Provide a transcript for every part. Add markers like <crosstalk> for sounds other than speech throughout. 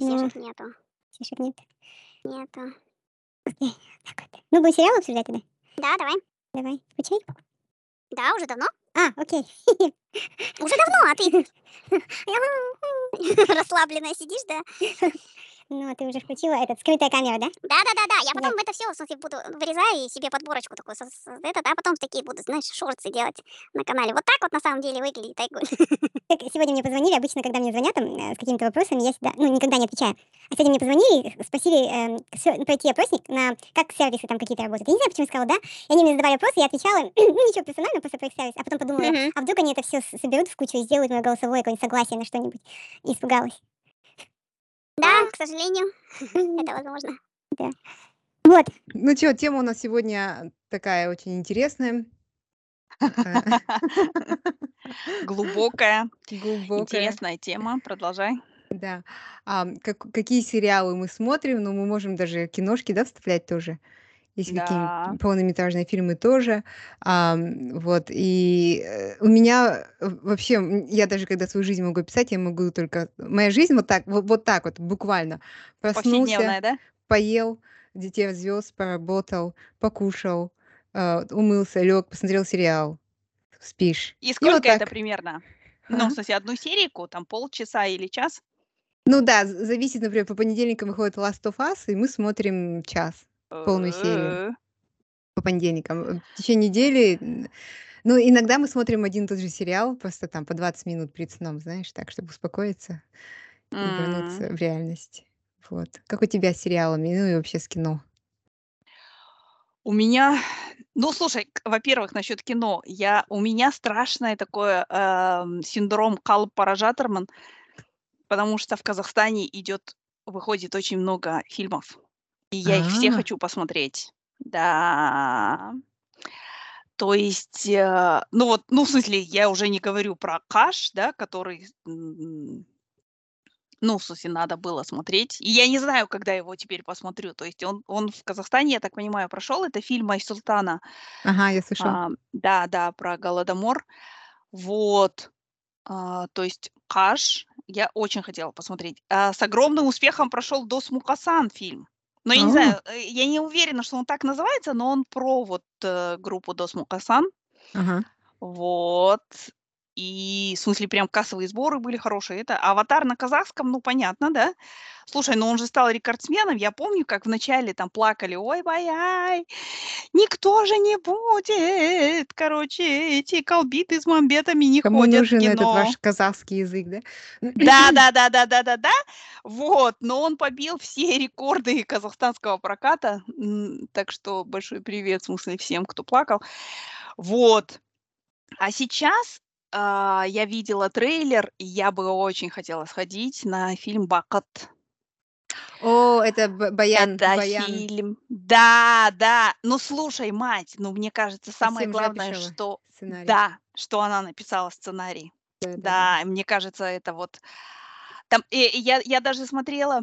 Сешек нету. Сешек нет. Нету. Окей, так вот. Ну, будем сериал обсуждать тогда? Да, давай. Давай. Включай. Да, уже давно? А, окей. Уже давно, а ты <laughs> <laughs> расслабленная сидишь, да? <laughs> Ну, а ты уже включила этот, скрытая камера, да? Да, да, да, да. Я Да. потом это все, в смысле, буду вырезаю и себе подборочку такую, со- со- этот, а потом такие буду, знаешь, шорты делать на канале. Вот так вот на самом деле выглядит Айгуль. <laughs> Так, сегодня мне позвонили, обычно, когда мне звонят там, э, с какими-то вопросами, я всегда, ну, никогда не отвечаю. А сегодня мне позвонили, спросили эм, всё- пройти опросник на как сервисы там какие-то работают. Я не знаю, почему сказала, да. И они мне задавали вопросы, я отвечала, <clears throat> ну, ничего персонального, просто про их сервис. А потом подумала, Мгм. а вдруг они это все соберут в кучу и сделают мое голосовое какое-нибудь согласие на что-нибудь. И испугалась. Да, к сожалению, <laughs> это возможно. Вот, Ну что, тема у нас сегодня такая очень интересная. <laughs> Глубокая, Глубокая. интересная тема. Продолжай. Да. А, как- какие сериалы мы смотрим, ну, мы можем даже киношки, да, вставлять тоже. Есть Да. какие-нибудь полнометражные фильмы тоже. Ам, вот. И э, у меня э, вообще, я даже когда свою жизнь могу описать, я могу только... Моя жизнь вот так, вот, вот так вот, буквально. Проснулся, да? поел, детей развез, поработал, покушал, э, умылся, лег, посмотрел сериал. Спишь. И сколько вот это так. примерно? Ну, А? в смысле, одну серийку, там полчаса или час? Ну да, зависит, например, по понедельникам выходит Last of Us, и мы смотрим час полную серию Э, по понедельникам. Э, В течение недели, ну, иногда мы смотрим один и тот же сериал, просто там по 20 минут перед сном, знаешь, так, чтобы успокоиться и вернуться в реальность. Вот. Как у тебя с сериалами, ну и вообще с кино? У меня, ну, слушай, во-первых, насчет кино. Я, у меня страшное такое эм, синдром Калл-Паражатерман, потому что в Казахстане идет, выходит очень много фильмов, и я их все А. хочу посмотреть. Да. То есть, э, ну вот, ну, в смысле, я уже не говорю про Каш, да, который, м, ну, в смысле, надо было смотреть. И я не знаю, когда его теперь посмотрю. То есть он, он в Казахстане, я так понимаю, прошел. Это фильм Айсултана. Ага, я слышала. А, да, да, про Голодомор. Вот. А, то есть Каш я очень хотела посмотреть. А, с огромным успехом прошел Дос Мукасан фильм. Но я не А. знаю, э, я не уверена, что он так называется, но он про вот э, группу Дос Мукасан. Ага. Вот. И, в смысле, прям кассовые сборы были хорошие. Это аватар на казахском, ну, понятно, да? Слушай, ну он же стал рекордсменом. Я помню, как вначале там плакали, ой, бай никто же не будет. Короче, эти колбиты с мамбетами не Кому ходят в нужен этот кино. ваш казахский язык, да? Да, да, да, да, да, да, да. Вот, но он побил все рекорды казахстанского проката. Так что большой привет, в смысле, всем, кто плакал. Вот. А сейчас а, я видела трейлер, и я бы очень хотела сходить на фильм Бакат. О, это Баян. Это Баян. фильм. Да, да. Ну слушай, мать, ну мне кажется, самое Совсем главное, что Сценарий. да, что она написала сценарий. Да, да, да. И мне кажется, это вот там э, я я даже смотрела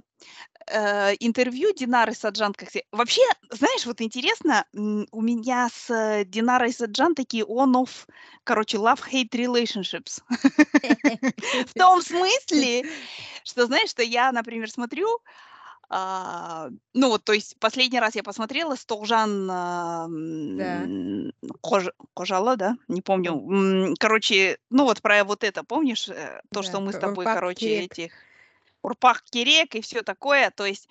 э, интервью Динары Саджан. Как Вообще, знаешь, вот интересно, у меня с Динарой Саджан такие on-off, короче, love-hate relationships. В <laughs> том смысле, что, знаешь, что я, например, смотрю, а, ну вот, то есть последний раз я посмотрела Столжан а, Кож- Кожала, да, не помню. Короче, ну вот про вот это, помнишь, э, то, Да, что мы с тобой, короче, этих Урпах Керек и все такое, то есть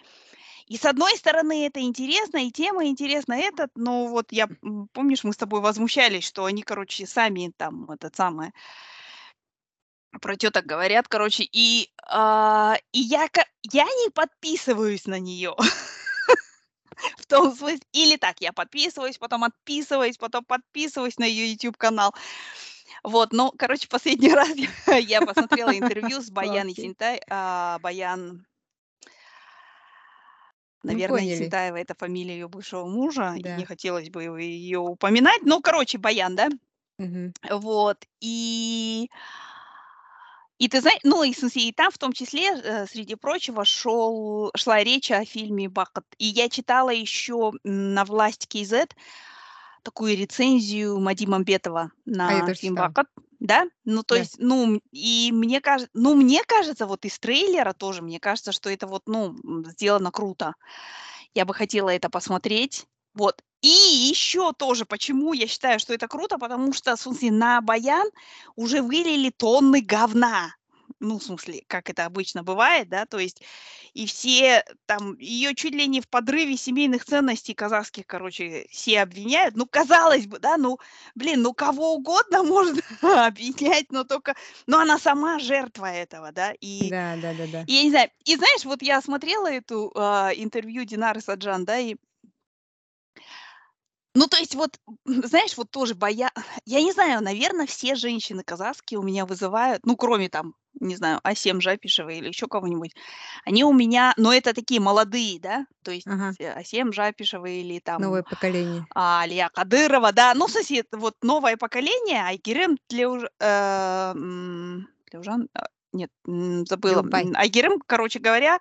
и с одной стороны это интересно, и тема интересна, этот, но вот я, помнишь, мы с тобой возмущались, что они, короче, сами там, этот самое, про теток говорят, короче, и, а, и я, я не подписываюсь на нее. <laughs> В том смысле, или так, я подписываюсь, потом отписываюсь, потом подписываюсь на ее YouTube канал. Вот, ну, короче, последний <laughs> раз я, посмотрела интервью с Баян Окей. Исентай, а, Баян, Ну, наверное. Исентаева это фамилия ее бывшего мужа, и Да. не хотелось бы ее упоминать, ну, короче, Баян, да, Мгм. вот, и И ты знаешь, ну и, и там в том числе, э, среди прочего, шел, шла речь о фильме «Бакат». И я читала еще на «Власть КЗ» такую рецензию Мади Мамбетова А на тоже фильм. Да? Ну, то Да. есть, ну, и мне кажется, ну, мне кажется, вот из трейлера тоже, мне кажется, что это вот, ну, сделано круто. Я бы хотела это посмотреть. Вот. И еще тоже, почему я считаю, что это круто, потому что, в смысле, на Баян уже вылили тонны говна. Ну, в смысле, как это обычно бывает, да, то есть, и все там, ее чуть ли не в подрыве семейных ценностей казахских, короче, все обвиняют. Ну, казалось бы, да, ну, блин, ну, кого угодно <laughs> можно обвинять, но только, но она сама жертва этого, да, и Да, да, да, да. и я не знаю. И знаешь, вот я смотрела эту, а, интервью Динары Саджан, да, и ну, то есть вот, знаешь, вот тоже боя я не знаю, наверно, все женщины казахские у меня вызывают, ну, кроме там, не знаю, Асем Жапишевой или еще кого-нибудь, они у меня, но это такие молодые, да, то есть Ага. э, Асем Жапишева или Новое там поколение. а, Алия Кадырова, да, ну, это вот новое поколение, Айгерим Тлеуж э, Тлеужан, а, нет, забыла, Айгерим, короче говоря,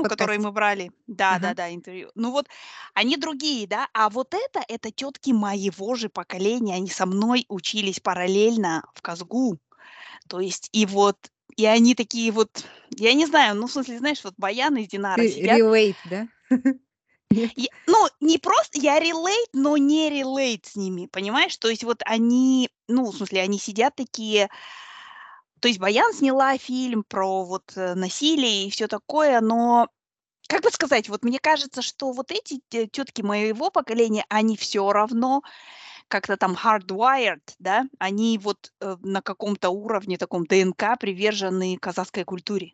у которой подкасте. мы брали, Ага. да-да-да, интервью. Ну вот они другие, да, а вот это, это тетки моего же поколения, они со мной учились параллельно в Казгу. То есть и вот, и они такие вот, я не знаю, ну, в смысле, знаешь, вот Баян и Динара Ты сидят. relate, да? <laughs> Я- ну, не просто, я relate, но не relate с ними, понимаешь? То есть вот они, ну, в смысле, они сидят такие, то есть Баян сняла фильм про вот э, насилие и все такое, но как бы сказать, вот мне кажется, что вот эти тетки моего поколения, они все равно как-то там hardwired, да, они вот э, на каком-то уровне, таком ДНК привержены казахской культуре,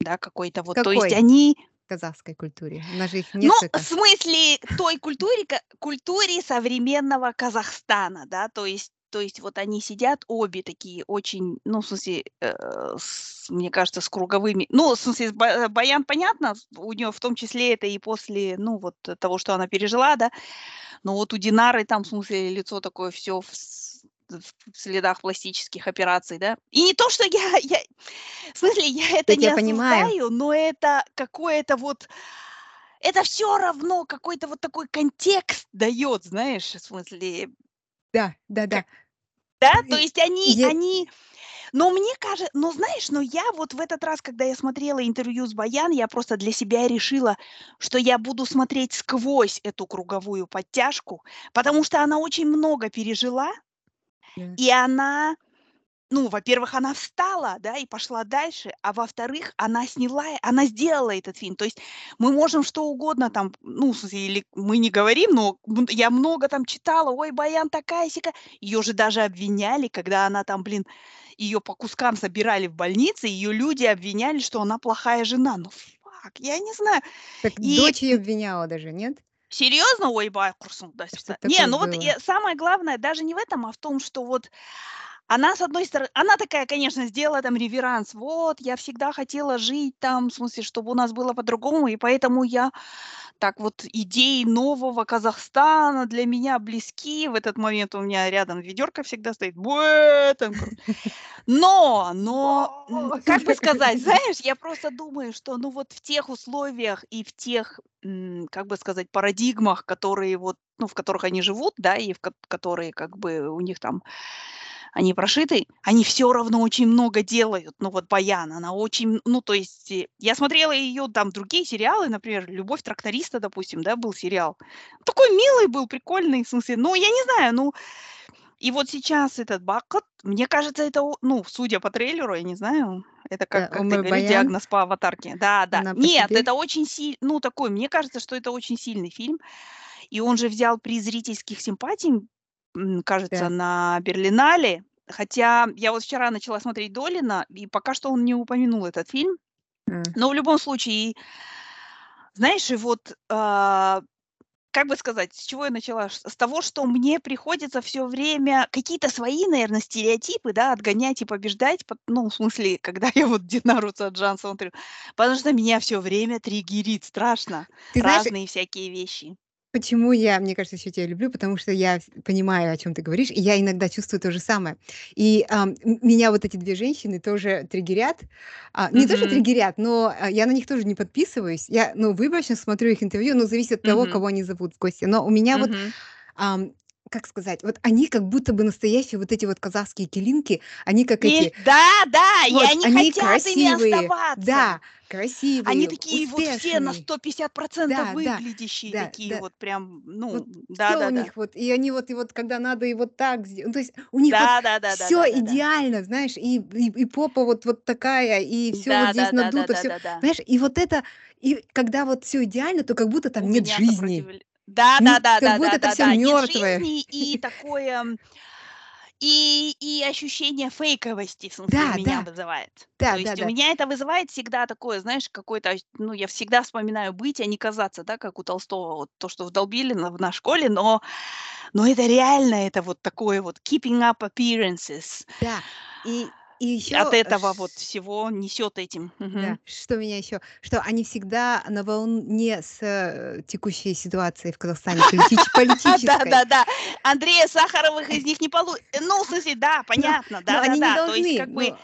да, какой-то вот, то есть Какой? они, казахской культуре. У нас же их ну, несколько. в смысле той культуре, культуре современного Казахстана, да, то есть то есть вот они сидят обе такие очень, ну, в смысле, э, с- мне кажется, с круговыми, ну, в смысле, Ба- Баян, понятно, у нее в том числе это и после, ну, вот того, что она пережила, да, но вот у Динары там, в смысле, лицо такое все в, в следах пластических операций, да. И не то, что я, <laughs> я в смысле, я это Я не понимаю. осуждаю, но это какое-то вот, это все равно какой-то вот такой контекст дает, знаешь, в смысле, Да, да, да. да, то есть они, я- они, но мне кажется, ну знаешь, но я вот в этот раз, когда я смотрела интервью с Баян, я просто для себя решила, что я буду смотреть сквозь эту круговую подтяжку, потому что она очень много пережила, Да. и она, ну, во-первых, она встала, да, и пошла дальше, а во-вторых, она сняла, она сделала этот фильм. То есть мы можем что угодно там, ну, в смысле, или мы не говорим, но я много там читала, ой, Баян такая сика. Ее же даже обвиняли, когда она там, блин, ее по кускам собирали в больнице, ее люди обвиняли, что она плохая жена. Ну, фак, я не знаю. Так И- дочь ее обвиняла даже, нет? Серьезно, ой, бай, курсун, да, Что-то Не, ну вот было. я- самое главное даже не в этом, а в том, что вот она, с одной стороны, она такая, конечно, сделала там реверанс. Вот, я всегда хотела жить там, в смысле, чтобы у нас было по-другому, и поэтому я так вот идеи нового Казахстана для меня близки. В этот момент у меня рядом ведерко всегда стоит. Но, но, как бы сказать, <laughs> знаешь, я просто думаю, что ну вот в тех условиях и в тех, как бы сказать, парадигмах, которые вот, ну, в которых они живут, да, и в ко- которые как бы у них там они прошиты, они все равно очень много делают. Ну вот Баян, она очень, ну то есть э, я смотрела ее там другие сериалы, например, «Любовь тракториста», допустим, да, был сериал. Такой милый был, прикольный, в смысле, ну я не знаю, ну и вот сейчас этот Бакот, мне кажется, это, ну, судя по трейлеру, я не знаю, это как, Да, как ты говоришь, Баян, диагноз по аватарке. Да, да. она Нет, себе. это очень сильный, ну, такой, мне кажется, что это очень сильный фильм. И он же взял приз зрительских симпатий, м, кажется, Да. на Берлинале. Хотя я вот вчера начала смотреть Долина, и пока что он не упомянул этот фильм. А. Но в любом случае, знаешь, и вот, а, как бы сказать, с чего я начала? Ш- С того, что мне приходится все время какие-то свои, наверное, стереотипы, да, отгонять и побеждать, пот- ну, в смысле, когда я вот Динару Саджан смотрю, потому что меня все время триггерит страшно, Ты знаешь, разные всякие вещи. Почему я, мне кажется, еще тебя люблю, потому что я понимаю, о чем ты говоришь, и я иногда чувствую то же самое. И м- меня вот эти две женщины тоже триггерят. А, не тоже Мгм. триггерят, но а, я на них тоже не подписываюсь. Я, ну, выборочно смотрю их интервью, ну, зависит от того, Мгм. кого они зовут в гости. Но у меня вот Мгм. Как сказать, вот они как будто бы настоящие вот эти вот казахские килинки, они как И эти, да, да, и вот, они они хотят ими красивые, оставаться. да, Они красивые, такие вот все на успешные, 150% да, да, выглядящие, да, такие да. вот прям, ну, Вот все у да-да-да. них вот, и они вот, и вот когда надо, и вот так сделать, то есть у них вот все Да-да-да-да-да-да-да. идеально, знаешь, и, и, и попа вот, вот такая, и все вот здесь надуто, все, Да-да-да-да-да-да-да. знаешь, и вот это, и когда вот все идеально, то как будто У там нет меня жизни, сопротивля Да, М, да, да, как да, будто да, это да, все да. Нет мертвое. жизни и такое, и, и ощущение фейковости, в смысле, Да, меня да, вызывает. То да, да, есть у да, меня это вызывает всегда такое, знаешь, какое-то, ну, я всегда вспоминаю быть, а не казаться, да, как у Толстого, вот то, что вдолбили на, в- на школе, но, но это реально, это вот такое вот keeping up appearances. да. И, и От еще этого вот всего несет этим. Да, Мгм. что меня еще, что они всегда на волне с э, текущей ситуацией в Казахстане политич- Да, <laughs> политической. да, да. Андрея Сахаровых из них не получится. Ну, в смысле, да, Но, понятно, но да, да, да. То есть, как бы, но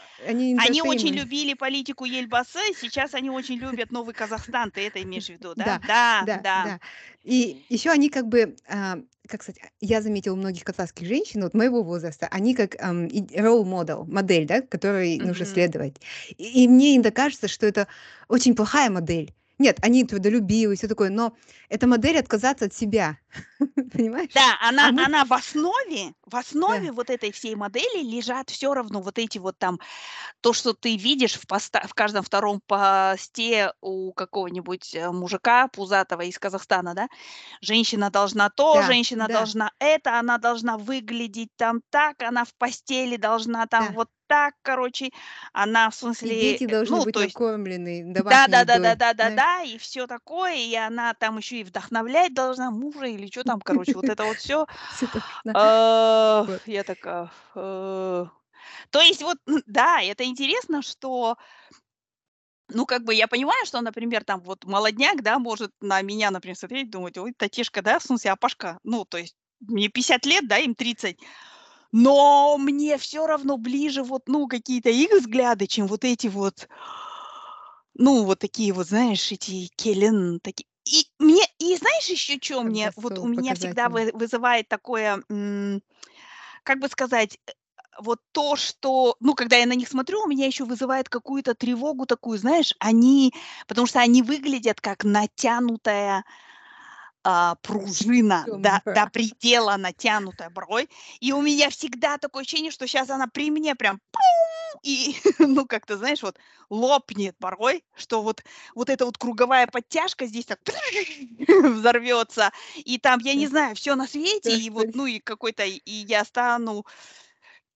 они очень любили политику Ельбасы, сейчас они очень любят новый Казахстан. Ты это имеешь в виду, да? Да, Да, да, да. да. И еще они как бы, а, как сказать, я заметила у многих казахских женщин вот моего возраста, они как и- role model, модель, да, которой нужно Мгм. следовать. И, и мне иногда кажется, что это очень плохая модель. Нет, они трудолюбивые, все такое, но это модель отказаться от себя, <laughs> понимаешь? Да, она, А мы, она в основе, в да, основе вот этой всей модели лежат все равно вот эти вот там то, что ты видишь в, поста- в каждом втором посте у какого-нибудь э, мужика пузатого из Казахстана, да, женщина должна то, да, женщина да, должна это, она должна выглядеть там так, она в постели должна там да. вот так, короче, она в И смысле, дети э, должны ну, быть то есть накормлены да, домашней да, да, да, едой, да, да, знаешь? да, и все такое, и она там еще и вдохновлять должна мужа или что там, короче, вот это вот все. Всё <laughs> должна. Вот. Я такая. э, То есть вот, м, да, это интересно, что, ну, как бы я понимаю, что, например, там вот молодняк, да, может на меня, например, смотреть, думать, ой, Татишка, да, в смысле, Апашка, ну, то есть мне 50 лет, да, им 30, но мне все равно ближе вот, ну, какие-то их взгляды, чем вот эти вот, ну, вот такие вот, знаешь, эти Келлен, такие. И мне, и знаешь еще что мне, вот у меня всегда вы- вызывает такое, как бы сказать, э, вот то, что, ну, когда я на них смотрю, у меня еще вызывает какую-то тревогу такую, знаешь, они, потому что они выглядят как натянутая а, пружина, до, до предела натянутая брой, и у меня всегда такое ощущение, что сейчас она при мне прям пум, <laughs> и, ну, как-то, знаешь, вот лопнет порой, что вот, вот эта вот круговая подтяжка здесь так <laughs> взорвется, и там, я не знаю, все на свете, и вот, ну, и какой-то, и я стану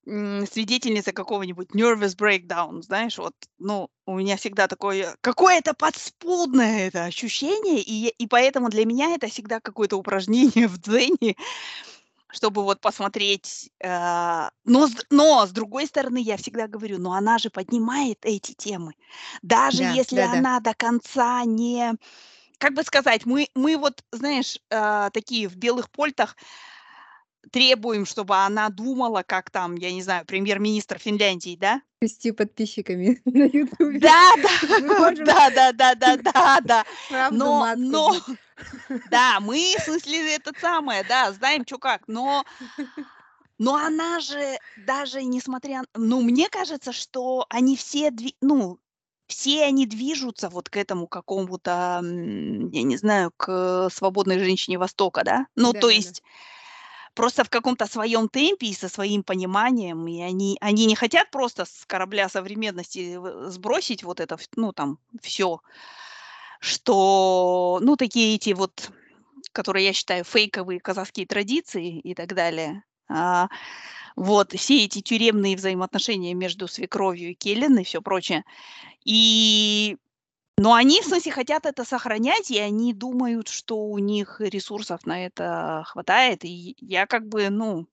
свидетельница какого-нибудь nervous breakdown, знаешь, вот, ну, у меня всегда такое, какое-то подспудное это ощущение, и, и поэтому для меня это всегда какое-то упражнение <laughs> в дзене, чтобы вот посмотреть, э, но, но с другой стороны, я всегда говорю, но она же поднимает эти темы, даже Да, если да, да. она до конца не, как бы сказать, мы, мы вот, знаешь, э, такие в белых польтах, требуем, чтобы она думала, как там, я не знаю, премьер-министр Финляндии, да? Шестью подписчиками <laughs> на Ютубе. Да, да, <laughs> да, да, да, да, <laughs> да, да. Но, но, да, мы, в смысле, это самое, да, знаем, что как, но, но она же, даже несмотря, ну, мне кажется, что они все, дви- ну, все они движутся вот к этому какому-то, я не знаю, к свободной женщине Востока, да? Ну, то Да-да-да. есть просто в каком-то своем темпе и со своим пониманием, и они, они не хотят просто с корабля современности сбросить вот это, ну, там, все, что, ну, такие эти вот, которые я считаю фейковые казахские традиции и так далее, а, вот, все эти тюремные взаимоотношения между свекровью и Келлен и все прочее. И, но они, в смысле, хотят это сохранять, и они думают, что у них ресурсов на это хватает. И я как бы, ну,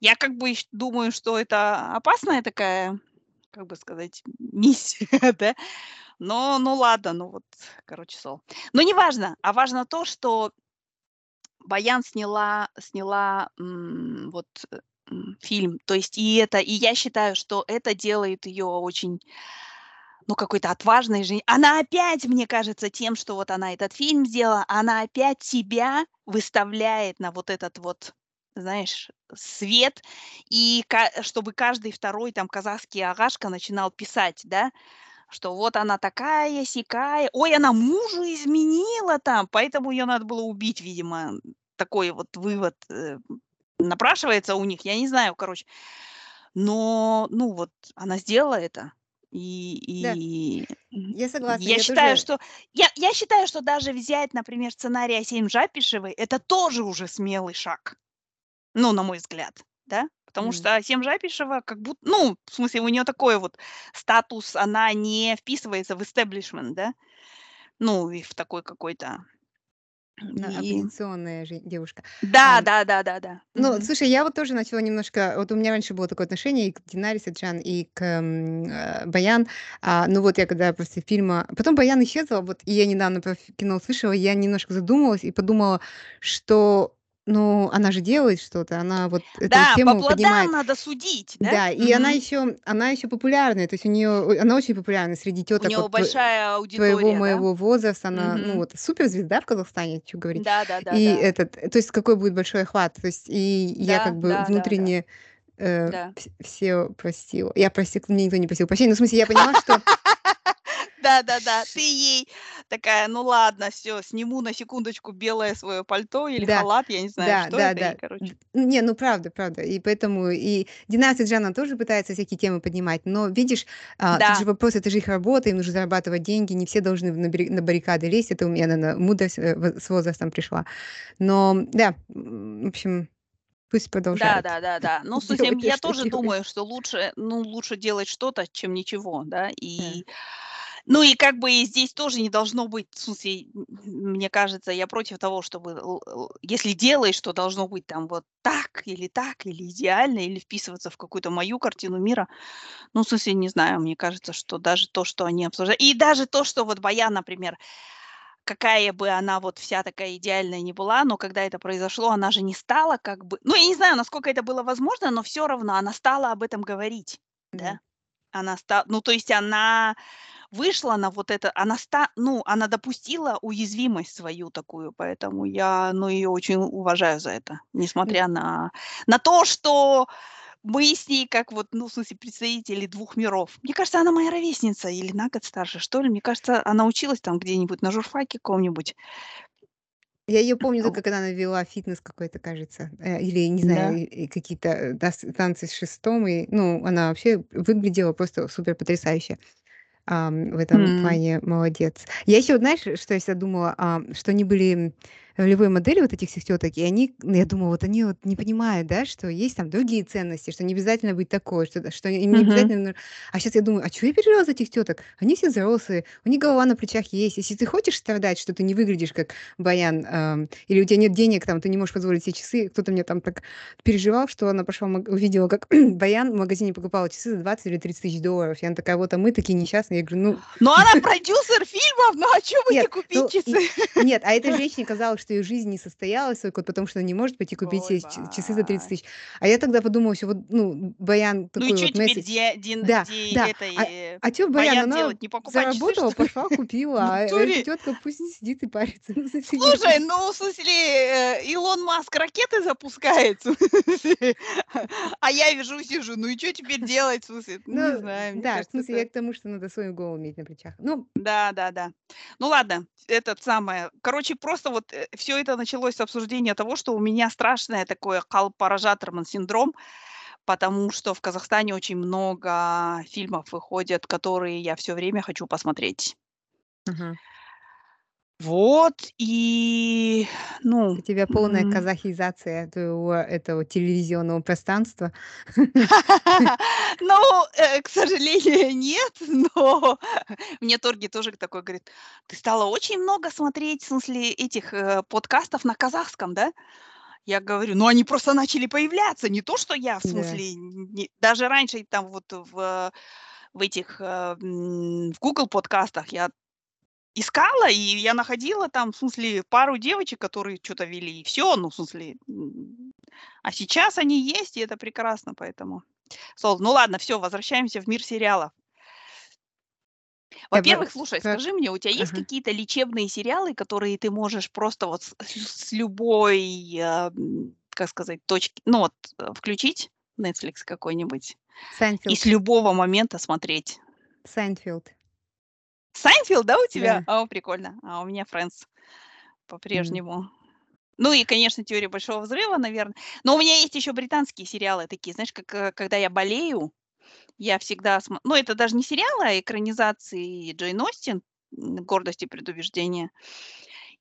я как бы думаю, что это опасная такая, как бы сказать, <laughs> миссия, да. Но, ну ладно, ну вот, короче, сол. Но не важно, а важно то, что Баян сняла, сняла м, вот э, м, фильм. То есть и это, и я считаю, что это делает ее очень, ну, какой-то отважной женщиной. Она опять, мне кажется, тем, что вот она этот фильм сделала, она опять себя выставляет на вот этот вот знаешь, свет, и чтобы каждый второй там казахский агашка начинал писать, да, что вот она такая, сякая, ой, она мужу изменила там, поэтому ее надо было убить, видимо, такой вот вывод э, напрашивается у них, я не знаю, короче. Но, ну вот, она сделала это, и, Да, и я согласна. я Я считаю, тоже... что я, я считаю, что даже взять, например, сценарий Асейн Жапишевой, это тоже уже смелый шаг. Ну, на мой взгляд, да? Потому М. что Асем Жапишева как будто, ну, в смысле, у нее такой вот статус, она не вписывается в истеблишмент, да? Ну, и в такой какой-то... на- И... оппозиционная же девушка. Да, А, да, да, да, да. Ну, Мгм. слушай, я вот тоже начала немножко... Вот у меня раньше было такое отношение и к Динаре Саджан, и к э, Баян. А, ну вот я когда после фильма... Потом Баян исчезла, вот, и я недавно про кино услышала, я немножко задумалась и подумала, что, ну, она же делает что-то, она вот эту Да, по тему плодам поднимает. надо судить, да? Да, и она Мгм. еще, она еще популярная, то есть у нее, она очень популярна среди У теток него вот тво- большая твоего аудитория, да? моего возраста, она, ну Мгм. вот суперзвезда в Казахстане, что говорить. Да, да, да, И да. этот, э, то есть какой будет большой охват. То есть и я Да, как бы да, да, да. внутренне э, Да. вс- все простила. Я простила, мне никто не просил прощения. Ну, в смысле, я поняла, что <laughs> Да, да, да. Ты ей такая, ну ладно, все, сниму на секундочку белое свое пальто или да, халат, я не знаю, да, что да, это, и, да. короче. Д- Не, ну правда, правда. И поэтому и Динара Сиджана тоже пытается всякие темы поднимать. Но видишь, а, тут Да, же вопрос, это же их работа, им нужно зарабатывать деньги, не все должны на, барри- на баррикады лезть. Это у меня, наверное, мудрость э, с возрастом пришла. Но да, в общем, пусть да, продолжают да, да, да. Ну, смысле, делать то, я тоже думаю, что лучше, ну, лучше делать что-то, чем ничего, да, Да. Ну и как бы и здесь тоже не должно быть, в смысле, мне кажется, я против того, чтобы, если делаешь, что должно быть там вот так или так, или идеально, или вписываться в какую-то мою картину мира. Ну, в смысле, не знаю, мне кажется, что даже то, что они обсуждают, и даже то, что вот Баян, например, какая бы она вот вся такая идеальная не была, но когда это произошло, она же не стала как бы, ну, я не знаю, насколько это было возможно, но все равно она стала об этом говорить, Да. да, она стала, ну, то есть она вышла на вот это, она ста, ну, она допустила уязвимость свою такую, поэтому я, ну, ее очень уважаю за это, несмотря на, на то, что мы с ней как вот, ну, в смысле, представители двух миров. Мне кажется, она моя ровесница или на год старше, что ли. Мне кажется, она училась там где-нибудь на журфаке каком-нибудь. Я ее помню только, когда она вела фитнес какой-то, кажется, э, или, не Да. знаю, и какие-то э, да, танцы с шестом, и, ну, она вообще выглядела просто супер потрясающе. В этом плане молодец. Я еще, знаешь, что я всегда думала, что они были ролевой модели вот этих всех теток, и они, ну, я думала, вот они вот не понимают, да, что есть там другие ценности, что не обязательно быть такой, что, что им не Мгм. обязательно... А сейчас я думаю, а что я переживала за этих теток? Они все взрослые, у них голова на плечах есть. Если ты хочешь страдать, что ты не выглядишь как Баян, ам, или у тебя нет денег, там, ты не можешь позволить себе часы, кто-то мне там так переживал, что она пошла, увидела, как <clears throat> Баян в магазине покупала часы за 20 или 30 тысяч долларов, и она такая, вот, а мы такие несчастные. Я говорю, ну, Но она <laughs> продюсер фильмов, ну а что вы не нет, купить ну, нет, а этой женщине казалось, что ее жизнь не состоялась, только вот потому что она не может пойти купить Ой, часы за 30 бать. тысяч. А я тогда подумала, что вот, ну, Баян Ну и такой что вот теперь месседж. Ди, Дин- Да, Ди- да. этой А, э, а что Баян, она делать? Не часы, заработала, ли? пошла, купила, а эта натуре? тетка пусть сидит и парится. <laughs> Ну, Слушай, это? ну, в смысле, э, Илон Маск ракеты запускает, <laughs> а я вижу, сижу, ну и что теперь делать, в смысле, ну, не Ну, знаю, да, в смысле, я это... к тому, что надо свою голову иметь на плечах. Ну, Да, да, да. Ну ладно, этот самое. Короче, просто вот все это началось с обсуждения того, что у меня страшное такое калпаражаторман синдром, потому что в Казахстане очень много фильмов выходят, которые я все время хочу посмотреть. ага. Вот, и, ну, у тебя полная м, казахизация твоего этого телевизионного пространства. <laughs> ну, э, к сожалению, нет, <laughs> но мне Торги тоже такой говорит, ты стала очень много смотреть, в смысле, этих э, подкастов на казахском, да? Я говорю, ну они просто начали появляться, не то, что я, в смысле, не- даже раньше там вот в, в этих, э, в Google подкастах я искала, и я находила там, в смысле, пару девочек, которые что-то вели, и все, ну, в смысле, а сейчас они есть, и это прекрасно, поэтому. Сол, ну ладно, все, возвращаемся в мир сериалов. Во-первых, слушай, скажи мне, у тебя есть Ага. какие-то лечебные сериалы, которые ты можешь просто вот с, с любой, э, как сказать, точки, ну вот э, включить Netflix какой-нибудь и Seinfeld. с любого момента смотреть. Seinfeld. Seinfeld, да, у тебя? Да. О, прикольно. А у меня Эмма по-прежнему. Ну и, конечно, теория большого взрыва, наверное. Но у меня есть еще британские сериалы такие, знаешь, как э, когда я болею, я всегда смотрю. Ну, это даже не сериалы, а экранизации Джейн Остин, «Гордость и предубеждение».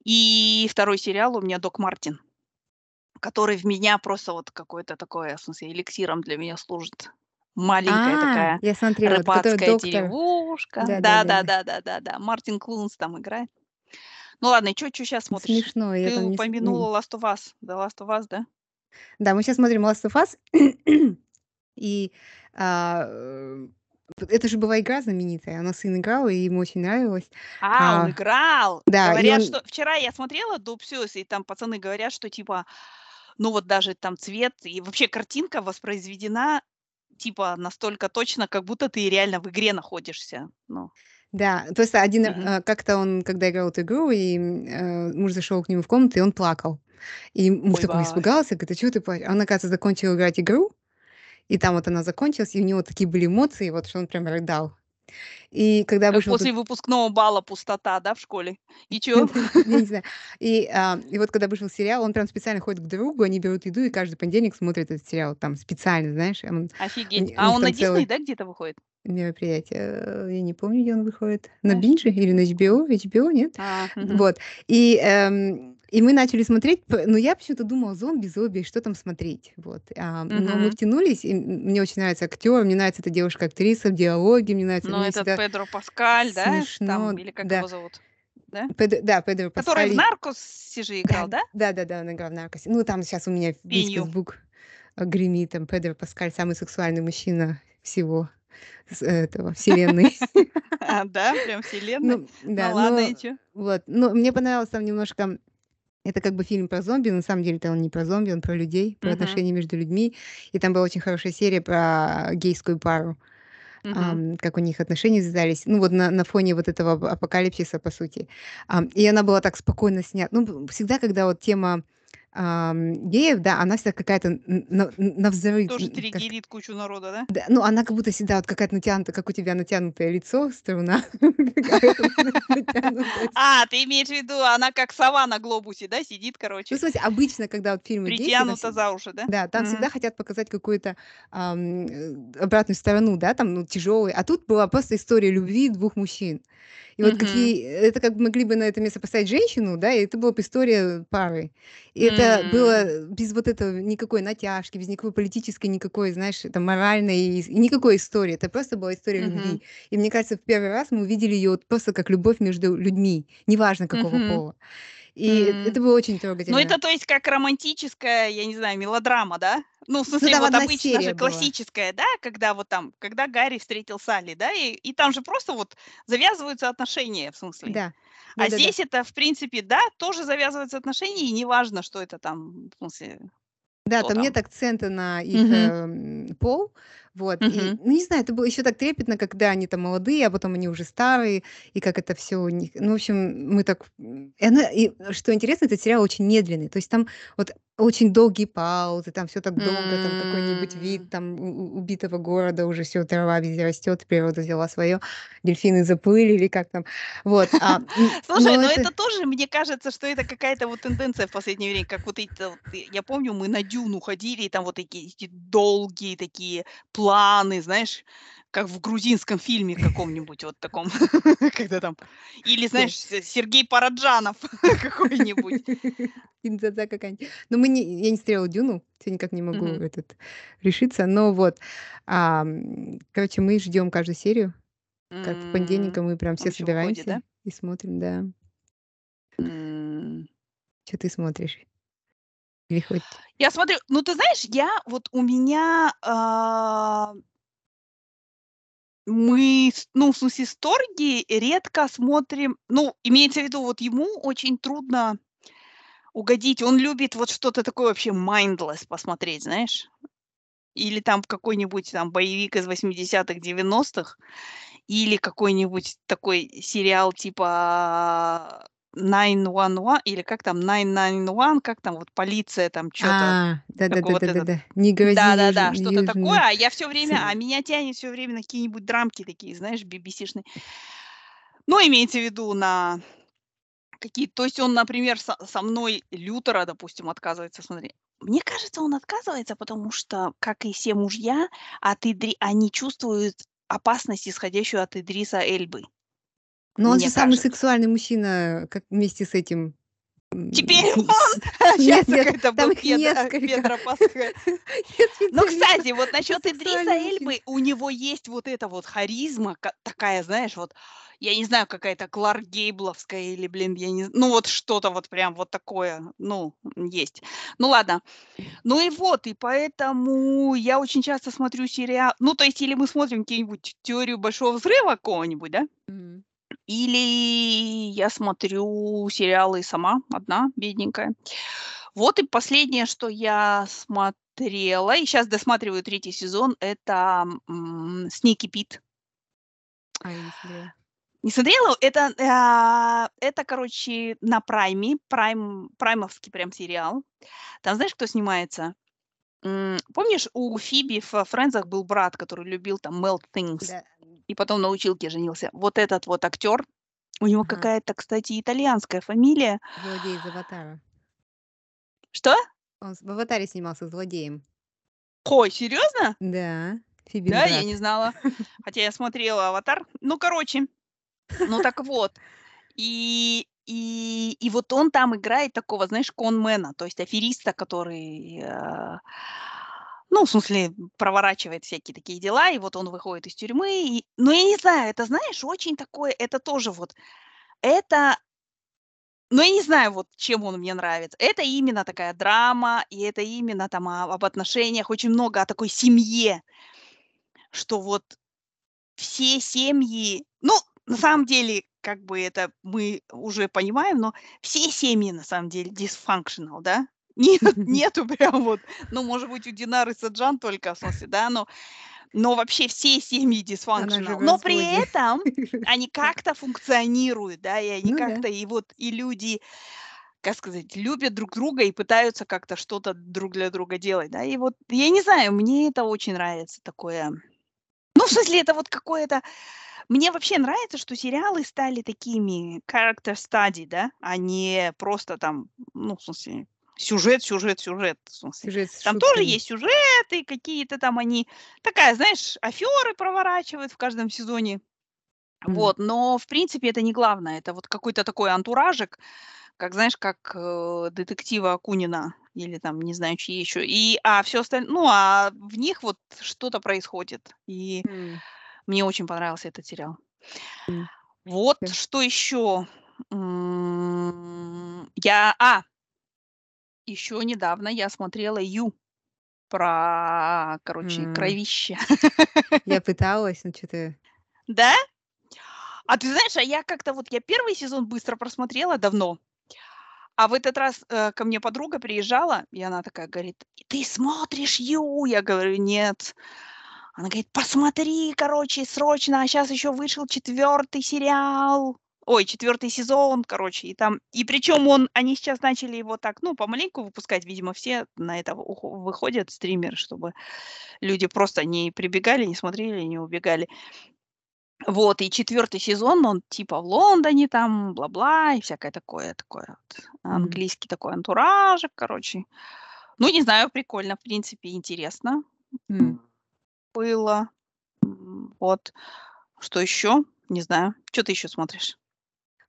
И второй сериал у меня «Док Мартин», который в меня просто вот какой-то такой, в смысле, эликсиром для меня служит. Маленькая А, такая я смотрела, рыбацкая доктор. деревушка. Да-да-да-да. Да-да-да-да-да-да. Мартин Клунс там играет. Ну ладно, и что сейчас смотришь? Смешно, я Ты не с упомянула Last of Us. The Last of Us, да? Да, мы сейчас смотрим Last of Us. <clears throat> И, а, это же была игра знаменитая. Она сын играл, и ему очень нравилось. А, он А, играл. да, Говорят, он что... Вчера я смотрела Seuss, и там пацаны говорят, что типа, ну вот даже там цвет и вообще картинка воспроизведена типа настолько точно, как будто ты реально в игре находишься. Ну, Да, просто один, мгм. э, как-то он, когда играл эту игру, и э, муж зашел к нему в комнату, и он плакал. И муж Ой, такой вай. испугался, говорит, а чего ты плачешь? А Он, оказывается, закончил играть игру, и там вот она закончилась, и у него такие были эмоции, вот что он прям рыдал. И когда вышел после выпускного бала пустота, да, в школе? <laughs> И чё? <laughs> Я не знаю. И, а, и вот когда вышел сериал, он прям специально ходит к другу, они берут еду, и каждый понедельник смотрят этот сериал, там специально, знаешь, он- у Офигеть. А он на Дисней, да, где-то выходит? мероприятие. Я не помню, где он выходит. На? Бинже или на HBO? HBO, нет? А. Вот. И, эм, и мы начали смотреть, но я почему-то думала, зомби, зомби, что там смотреть. Вот. А, но мы втянулись, и мне очень нравится актер, мне нравится эта девушка-актриса, диалоги, мне нравится, Ну, всегда Педро Паскаль, да? смешно, Там, или как да. его зовут? Да? Педро, да, Педро Который в Паскаль. Наркосе же играл, Да, да? да, да, он играл в Наркосе. Ну, там сейчас у меня весь. Фейсбук э, гремит, там Педро Паскаль, самый сексуальный мужчина всего с этого, вселенной. <laughs> А, да, прям вселенная. Ну, Ну да, ладно, но и чё? вот, но мне понравилось там немножко, это как бы фильм про зомби, на самом деле-то он не про зомби, он про людей, про Мгм. отношения между людьми, и там была очень хорошая серия про гейскую пару, Мгм. ам, как у них отношения связались, ну вот на, на фоне вот этого ап- апокалипсиса, по сути. Ам, и она была так спокойно снята. Ну, всегда, когда вот тема ам, геев, да, она всегда какая-то на, на взрыв, Тоже н- как- триггерит кучу народа, да? да, ну, она как будто всегда вот какая-то натянутая, как у тебя натянутое лицо, струна. <laughs> А, ты имеешь в виду, она как сова на глобусе, да, сидит, Ну, в короче, смысле, обычно, когда вот фильмы притянута за уши, да? да, там всегда хотят показать какую-то э, обратную сторону, да, там, ну, тяжелый. А тут была просто история любви двух мужчин. И вот Мгм. какие... Это как бы могли бы на это место поставить женщину, да, и это была бы история пары. И это М. было без вот этого никакой натяжки, без никакой политической, никакой, знаешь, там, моральной, и никакой истории. Это просто была история Мгм. любви. И мне кажется, в первый раз мы увидели ее вот просто как любовь между людьми, неважно какого Мгм. пола. И М. это было очень Ну, трогательно. это то есть как романтическая, я не знаю, мелодрама, да? Ну, в Ну, смысле, там вот обычно же была. классическая, да, когда вот там, когда Гарри встретил Салли, да, и, и там же просто вот завязываются отношения, в смысле. Да. А Да-да-да. здесь это, в принципе, да, тоже завязываются отношения, и неважно, что это там, в смысле, Да, кто там там. нет акцента на их Мгм. эм, пол. Вот. И, Мгм. ну, не знаю, это было еще так трепетно, когда они там молодые, а потом они уже старые, и как это все у них. Ну, в общем, мы так. И, она, и что интересно, этот сериал очень медленный. То есть там вот очень долгие паузы, там все так долго, там какой-нибудь вид М. там у- у- убитого города, уже все, трава везде растет, природа взяла свое, дельфины заплыли или как там. Вот. А, <laughs> м, Слушай, но но это- это тоже, мне кажется, что это какая-то вот тенденция в последнее время, как вот эти, вот, э, я помню, мы на Дюну ходили, и там вот такие эти долгие такие планы, знаешь, как в грузинском фильме каком-нибудь вот таком, <laughs> когда там, или, знаешь, Сергей Параджанов <laughs> какой-нибудь. Киндзадза какая-нибудь. Но мы не, я не смотрела Дюну, все никак не могу этот решиться. Но вот, ам, короче, мы ждем каждую серию. Как в понедельник мы прям все собираемся и смотрим, да. Что ты смотришь? Или хоть... Я смотрю, ну ты знаешь, я вот у меня а, мы, ну, в смысле, с Торги редко смотрим, ну, имеется в виду, вот ему очень трудно угодить, он любит вот что-то такое вообще mindless посмотреть, знаешь, или там какой-нибудь там боевик из 80-х, 90-х, или какой-нибудь такой сериал типа 911 или как там 991, как там вот полиция там что-то А, такой вот этот. да-да-да-да-да. Не грози Да-да-да, юж- что-то такое, а я все время, а меня тянет все время на какие-нибудь драмки такие, знаешь, BBC-шные. Ну, имеется в виду на какие то есть он, например, со со мной Лютера, допустим, отказывается смотреть. Мне кажется, он отказывается, потому что, как и все мужья, от Идри они чувствуют опасность, исходящую от Идриса Эльбы. Но он же самый кажется. сексуальный мужчина, как вместе с этим. Теперь он! Сейчас <laughs> Нет, нет, это там был Педро. Я Ну, кстати, вот насчет Идриса. Эльбы, у него есть вот эта вот харизма, ка- такая, знаешь, вот, я не знаю, какая-то Кларк Гейбловская или, блин, я не, ну вот что-то вот прям вот такое, ну, есть. Ну ладно. Ну и вот, и поэтому я очень часто смотрю сериал, ну, то есть или мы смотрим какие-нибудь теорию большого взрыва какого-нибудь, да. Или я смотрю сериалы сама, одна, бедненькая. Вот и последнее, что я смотрела, и сейчас досматриваю третий сезон, это Сники Пит. А, не смотрела. Это, а, это, короче, на Прайме, прайм, праймовский прям сериал. Там знаешь, кто снимается? Помнишь, у Фиби в Френдзах был брат, который любил там Melt Things, Да. И потом на училке женился. Вот этот вот актер, у него Ага. какая-то, кстати, итальянская фамилия. Злодей из Аватара. Что? Он в Аватаре снимался злодеем. Ой, серьезно? Да, Фибин Да, я брат. не знала. <laughs> Хотя я смотрела «Аватар». Ну, короче, ну так вот. И, и, и вот он там играет такого, знаешь, конмена, то есть афериста, который, э, ну, в смысле, проворачивает всякие такие дела, и вот он выходит из тюрьмы. И, ну, я не знаю, это, знаешь, очень такое, это тоже вот, это, ну, я не знаю, вот чем он мне нравится. Это именно такая драма, и это именно там об отношениях, очень много о такой семье, что вот все семьи, ну, на самом деле, как бы это мы уже понимаем, но все семьи на самом деле dysfunctional, да? Нет, <laughs> нету прям вот, ну, может быть, у Динары Саджан только, в смысле, да, но, но вообще все семьи в Но при этом <laughs> они как-то функционируют, да, и они Ну да. как-то, и вот, и люди, как сказать, любят друг друга и пытаются как-то что-то друг для друга делать, да, и вот, я не знаю, мне это очень нравится, такое, ну, в смысле, это вот какое-то... Мне вообще нравится, что сериалы стали такими character study, да, а не просто там, ну, в смысле, сюжет, сюжет, сюжет. Сюжет Там тоже есть сюжеты, какие-то там они... Такая, знаешь, аферы проворачивают в каждом сезоне. Мгм. Вот, но, в принципе, это не главное. Это вот какой-то такой антуражик, как, знаешь, как э, детектива Акунина или там, не знаю, чьи еще. И, а все остальное, ну, а в них вот что-то происходит. И М, мне очень понравился этот сериал. м. Вот Да. что еще. Я, а, еще недавно я смотрела Ю про, короче, М. кровище. Я <laughs> пыталась, но что-то... Да? А ты знаешь, а я как-то вот, я первый сезон быстро просмотрела давно, а в этот раз э, ко мне подруга приезжала, и она такая говорит, ты смотришь Ю? Я говорю, нет. Она говорит, посмотри, короче, срочно, а сейчас еще вышел четвертый сериал. Ой, четвертый сезон, короче, и там, и причем он, они сейчас начали его так, ну, помаленьку выпускать, видимо, все на это выходят стримеры, чтобы люди просто не прибегали, не смотрели, не убегали. Вот, и четвертый сезон, он типа в Лондоне там, бла-бла, и всякое такое, такое вот, английский такой антуражик, короче. Ну, не знаю, прикольно, в принципе, интересно М. было. Вот. Что еще? Не знаю. Что ты еще смотришь?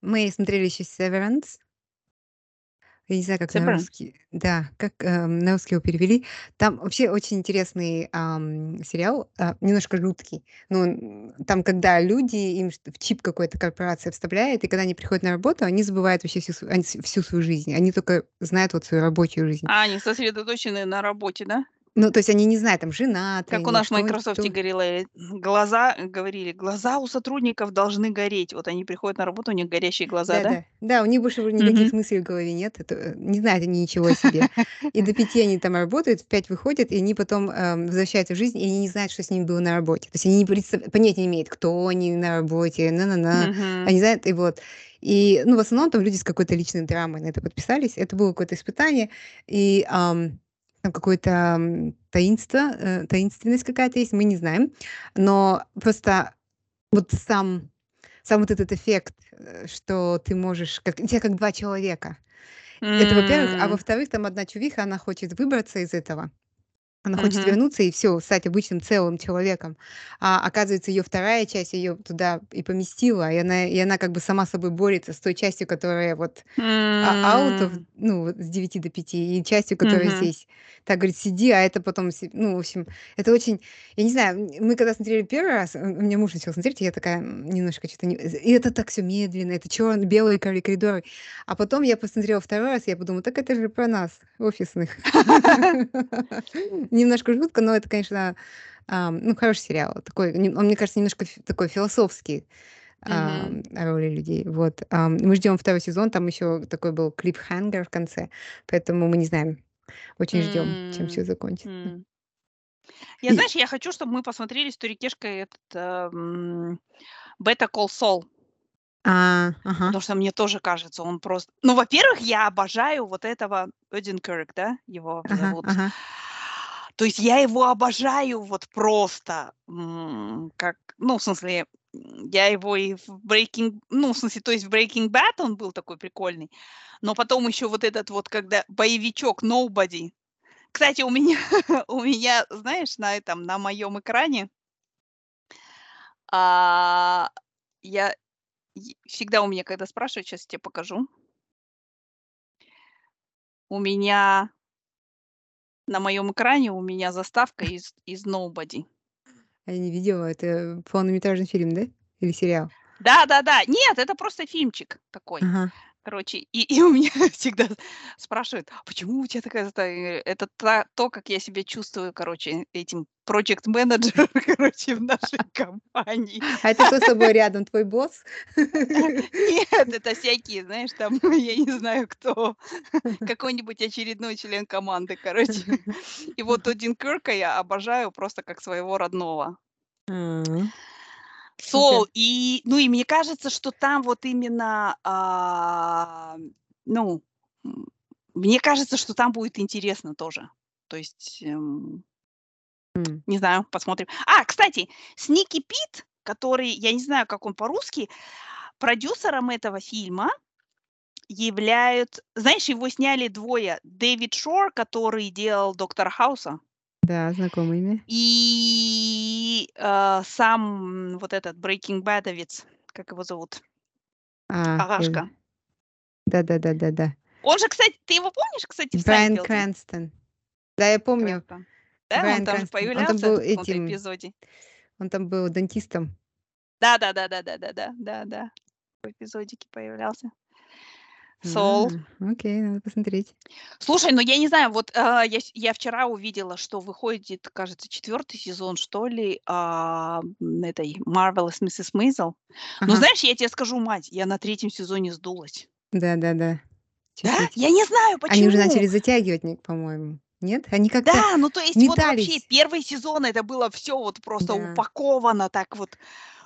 Мы смотрели еще Severance. Я не знаю, как на Severance? русский. Да, как эм, на русский его перевели. Там вообще очень интересный ам, сериал, а, немножко жуткий. Ну, н- там, когда люди, им в чип какой-то корпорация вставляет, и когда они приходят на работу, они забывают вообще всю, они всю свою жизнь. Они только знают вот свою рабочую жизнь. А, они сосредоточены на работе, да? Ну, то есть они не знают, там, женаты Как у они, нас в что Microsoft кто... говорили, глаза, говорили, глаза у сотрудников должны гореть. Вот они приходят на работу, у них горящие глаза, Да, да? да. Да, у них больше уже никаких Мгм. мыслей в голове нет. Это, э, не знают они ничего о себе. <laughs> И до пяти они там работают, в пять выходят, и они потом эм, возвращаются в жизнь, и они не знают, что с ними было на работе. То есть они не представ- понятия не имеют, кто они на работе, на-на-на. Мгм. Они знают, и вот. И, ну, в основном там люди с какой-то личной драмой на это подписались. Это было какое-то испытание, и ам, там какое-то таинство, э, таинственность какая-то есть, мы не знаем. Но просто вот сам, сам вот этот эффект, э, что ты можешь, как, тебя как два человека. Это, во-первых. А во-вторых, там одна чувиха, она хочет выбраться из этого. Она хочет Мгм. вернуться и все, стать обычным целым человеком. А оказывается, ее вторая часть ее туда и поместила, и она, и она как бы сама собой борется с той частью, которая вот а, out of, ну, с 9 до 5, и частью, которая Мгм. здесь. Так говорит, сиди, а это потом, ну, в общем, это очень, я не знаю, мы когда смотрели первый раз, у меня муж начал смотреть, и я такая немножко что-то не... И это так все медленно, это черные, белые кори- коридоры. А потом я посмотрела второй раз, и я подумала, так это же про нас, офисных. <laughs> Немножко жутко, но это, конечно, ам, ну, хороший сериал. Такой, он, мне кажется, немножко такой философский о роли людей. Вот. ам, Мы ждем второй сезон, там еще такой был клипхангер в конце, поэтому мы не знаем. Очень ждем, чем М. все закончится. М. Я, знаешь, я хочу, чтобы мы посмотрели с Турикешкой этот ам, Better Call Saul, А, ага. потому что мне тоже кажется, он просто... Ну, во-первых, я обожаю вот этого Одинкерк, да, его Ага, зовут. ага. То есть я его обожаю вот просто, как, ну, в смысле, я его и в Breaking, ну, в смысле, то есть в Breaking Bad он был такой прикольный, но потом еще вот этот вот, когда боевичок Nobody. Кстати, у меня, <laughs> у меня, знаешь, на этом, на моем экране, а, я всегда у меня, когда спрашивают, сейчас тебе покажу, у меня на моем экране у меня заставка <laughs> из, из Nobody. А Я не видела, это полнометражный фильм, да? Или сериал? Да-да-да. Нет, это просто фильмчик такой. Ага. Короче, и, и у меня <laughs> всегда спрашивают, «А почему у тебя такая... зата-?» Я говорю, Это та- то, как я себя чувствую, короче, этим проект менеджером <laughs> короче, в нашей компании. <laughs> А это кто с тобой рядом, твой босс? Нет, это всякие, знаешь, там, я не знаю кто, какой-нибудь очередной член команды, короче. И вот один Кирка я обожаю просто как своего родного. А, Сол, и, ну, и мне кажется, что там вот именно, а, ну, мне кажется, что там будет интересно тоже. То есть, эм, м. не знаю, посмотрим. А, кстати, Сники Пит, который, я не знаю, как он по-русски, продюсером этого фильма являют, знаешь, его сняли двое. Дэвид Шор, который делал Доктора Хауса, Да, знакомое имя. и э, сам вот этот Breaking Badовец, как его зовут? А, я Агашка. Да-да-да-да-да. Он же, кстати, ты его помнишь, кстати, в Брайан Сайнфелде? Крэнстон. Да, я помню. Крэнстон. Да, он Брайан там же Крэнстон. Он там появлялся был в этим, эпизоде. он там был дантистом. Да, да, да, да, да, да, да, да, да. В эпизодике появлялся. Сол. А, окей, надо посмотреть. Слушай, ну я не знаю, вот а, я, я вчера увидела, что выходит, кажется, четвертый сезон, что ли, а, этой Marvelous Mrs. Maisel. Но Ага. знаешь, я тебе скажу, мать, я на третьем сезоне сдулась. Да-да-да. Да? Я не знаю, Они уже почему. начали затягивать, по-моему. Нет? Они как-то Да, ну то есть вот вообще метались. первый сезон это было все вот просто Да, упаковано так вот,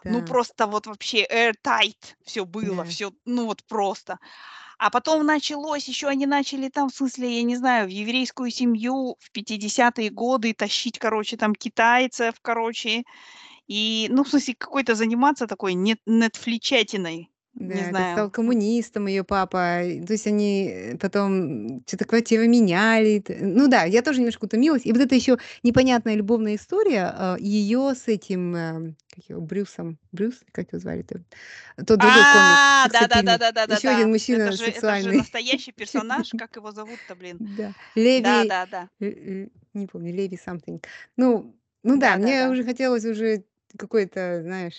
ну да, просто вот вообще airtight все было, да. все, ну вот просто. А потом началось, еще они начали там, в смысле, я не знаю, в еврейскую семью в 50-е годы тащить, короче, там китайцев, короче, и, ну, в смысле, какой-то заниматься такой нет, нетфличатиной, не Да, стал знаю. коммунистом ее папа. То есть они э, потом что-то квартиры меняли. Ну да, я тоже немножко утомилась. И вот эта еще непонятная любовная история ее с этим, эм, как его, Брюсом. Брюс, как его звали-то? Тот другой А, да, да, да, да, да, да, Еще один да. мужчина Это же, это же сексуальный. настоящий персонаж, <laughs> как его зовут-то, блин? Да. Да, Леви, да, да, э, э, не помню, Леви something. Ну, ну да, да, да, мне да. уже хотелось уже какой-то, знаешь...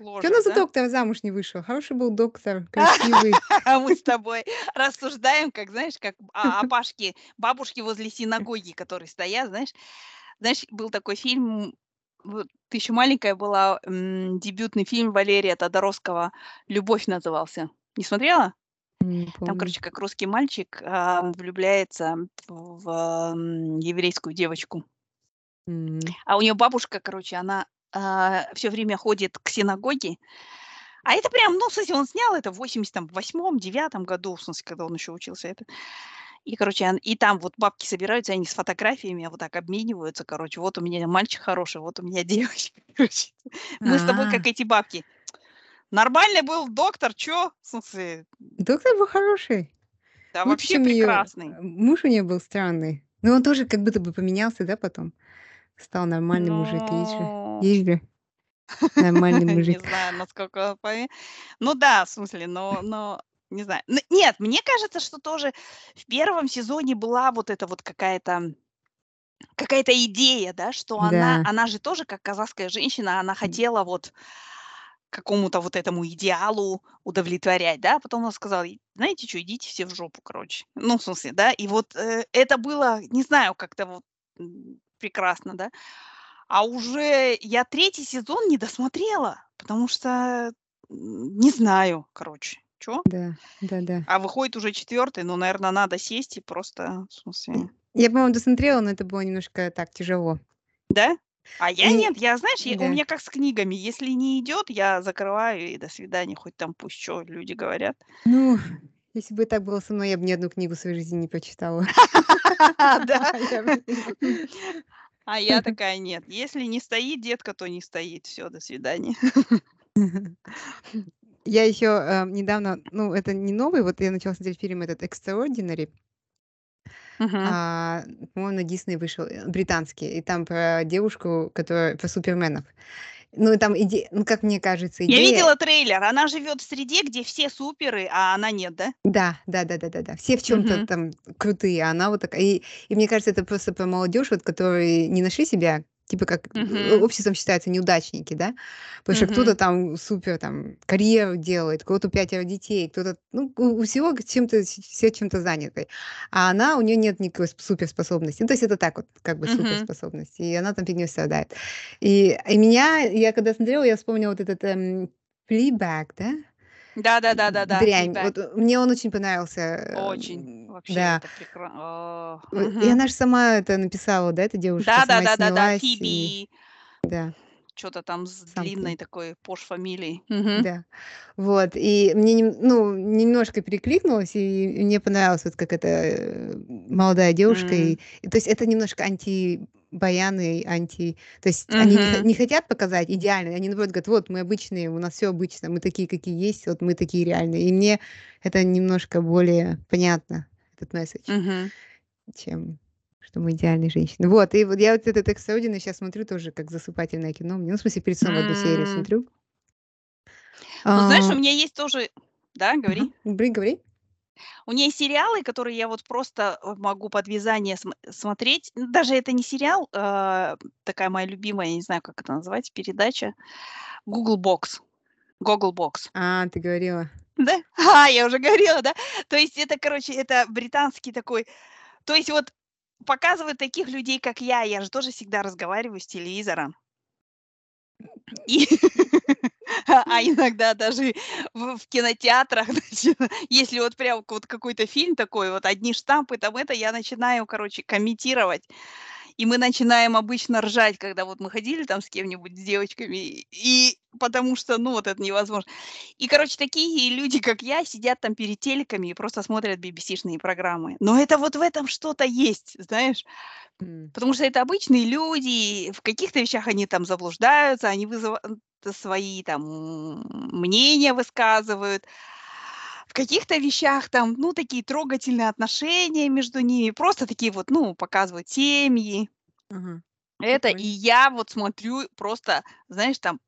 Что она за да? доктор замуж не вышел? Хороший был доктор, <laughs> красивый. А мы с тобой рассуждаем, как, знаешь, как а, опашки, бабушки возле синагоги, которые стоят, знаешь. Знаешь, был такой фильм, ты еще маленькая была, дебютный фильм Валерия Тодоровского «Любовь» назывался. Не смотрела? Не Там, короче, как русский мальчик а, влюбляется в, еврейскую девочку. А у нее бабушка, короче, она все время ходит к синагоге, А это прям, ну, в смысле, он снял это в 88-м, 9 году, в смысле, когда он еще учился это. И, короче, и там вот бабки собираются, они с фотографиями вот так обмениваются, короче, вот у меня мальчик хороший, вот у меня <laughs> девочка, короче. Мы с тобой как А, эти бабки. Нормальный был доктор, чё? В смысле, доктор был хороший. да вообще прекрасный. муж у нее был странный. Но он тоже как будто бы поменялся, да, потом? Стал нормальный мужик, видишь же <laughs> нормальный не мужик. знаю, насколько... Ну да, в смысле, но, но не знаю. Нет, мне кажется, что тоже в первом сезоне была вот эта вот какая-то какая-то идея, да, что она, Да. она же тоже как казахская женщина, она хотела вот какому-то вот этому идеалу удовлетворять, да, потом она сказала, «И знаете что, идите все в жопу, короче. Ну, в смысле, да, и вот э, это было, не знаю, как-то вот прекрасно, да. А уже я третий сезон не досмотрела, потому что не знаю, короче, что. Да, да-да. А выходит уже четвертый, ну, наверное, надо сесть и просто, в смысле, Я, по-моему, досмотрела, но это было немножко так тяжело. да? А я И нет, я, знаешь, я- у да. меня как с книгами, если не идет, я закрываю и до свидания, хоть там пусть что люди говорят. Ну, если бы так было со мной, я бы ни одну книгу в своей жизни не прочитала. <laughs> Да. <laughs> А я <laughs> такая, нет, если не стоит детка, то не стоит. Все, до свидания. <laughs> Я еще недавно, ну, это не новый, вот я начала смотреть фильм этот Extraordinary, Мгм. а, по-моему, на Дисней вышел, э, британский, и там про девушку, которая, про суперменов. Ну, там идея, ну, как мне кажется, Я идея... видела трейлер. Она живет в среде, где все суперы, а она нет, да? Да, да, да, да, да, да. Все в чем-то Мгм. там крутые, а она вот такая. И, и мне кажется, это просто про молодежь, вот, которые не нашли себя, типа как Мгм. обществом считаются неудачники, да? Потому что кто-то Мгм. там супер там карьеру делает, у кого-то пятеро детей, кто-то, ну, у, всего чем-то, все чем-то заняты. А она, у нее нет никакой сп- суперспособности. Ну, то есть это так вот, как бы Мгм. суперспособности. И она там фигней страдает. И, и меня, я когда смотрела, я вспомнила вот этот эм, Fleabag, да? Да, да, да, да, да. Дрянь. Вот э, мне он очень понравился. Очень. эм, Вообще Да. это прекрасно. В- И она же сама это написала, да, эта девушка Да, да, да, да, да. снялась. И... Фиби. Да, Что-то там с something. длинной такой пош фамилией. Мгм. Да. Вот. И мне ну, немножко перекликнулось, и мне понравилось, вот как эта э, молодая девушка. М. И, и то есть это немножко анти баяны, анти... То есть они не, хотят показать идеально, они наоборот говорят, вот мы обычные, у нас все обычно, мы такие, какие есть, вот мы такие реальные. И мне это немножко более понятно, этот месседж, Мгм. чем что мы идеальные женщины. Вот, и вот я вот этот Extraordinary сейчас смотрю тоже как засыпательное кино. Ну, в смысле, перед сном одну серию смотрю. Ну, знаешь, у А, меня есть тоже... Да, говори. говори, говори. У есть сериалы, которые я вот просто э, могу под вязание см- смотреть. Ну, Даже это не сериал, а, такая моя любимая, я не знаю, как это называется, передача. Google Box. Google Box. А, ты говорила. Да? <laughs> А, я уже говорила, да? То есть это, короче, это британский такой... То есть вот показывают таких людей, как я. Я же тоже всегда разговариваю с телевизором. И... <laughs> <laughs> А иногда даже в, в кинотеатрах, <laughs> значит, если вот прям вот какой-то фильм такой, вот одни штампы, там это, я начинаю, короче, комментировать. И мы начинаем обычно ржать, когда вот мы ходили там с кем-нибудь, с девочками, и потому что, ну, вот это невозможно. И, короче, такие люди, как я, сидят там перед телеками и просто смотрят BBC-шные программы. Но это вот в этом что-то есть, знаешь. М, Потому что это обычные люди, в каких-то вещах они там заблуждаются, они вызывают свои там мнения высказывают. В каких-то вещах там, ну, такие трогательные отношения между ними, просто такие вот, ну, показывают семьи. ага, Это, и я вот смотрю просто, знаешь, там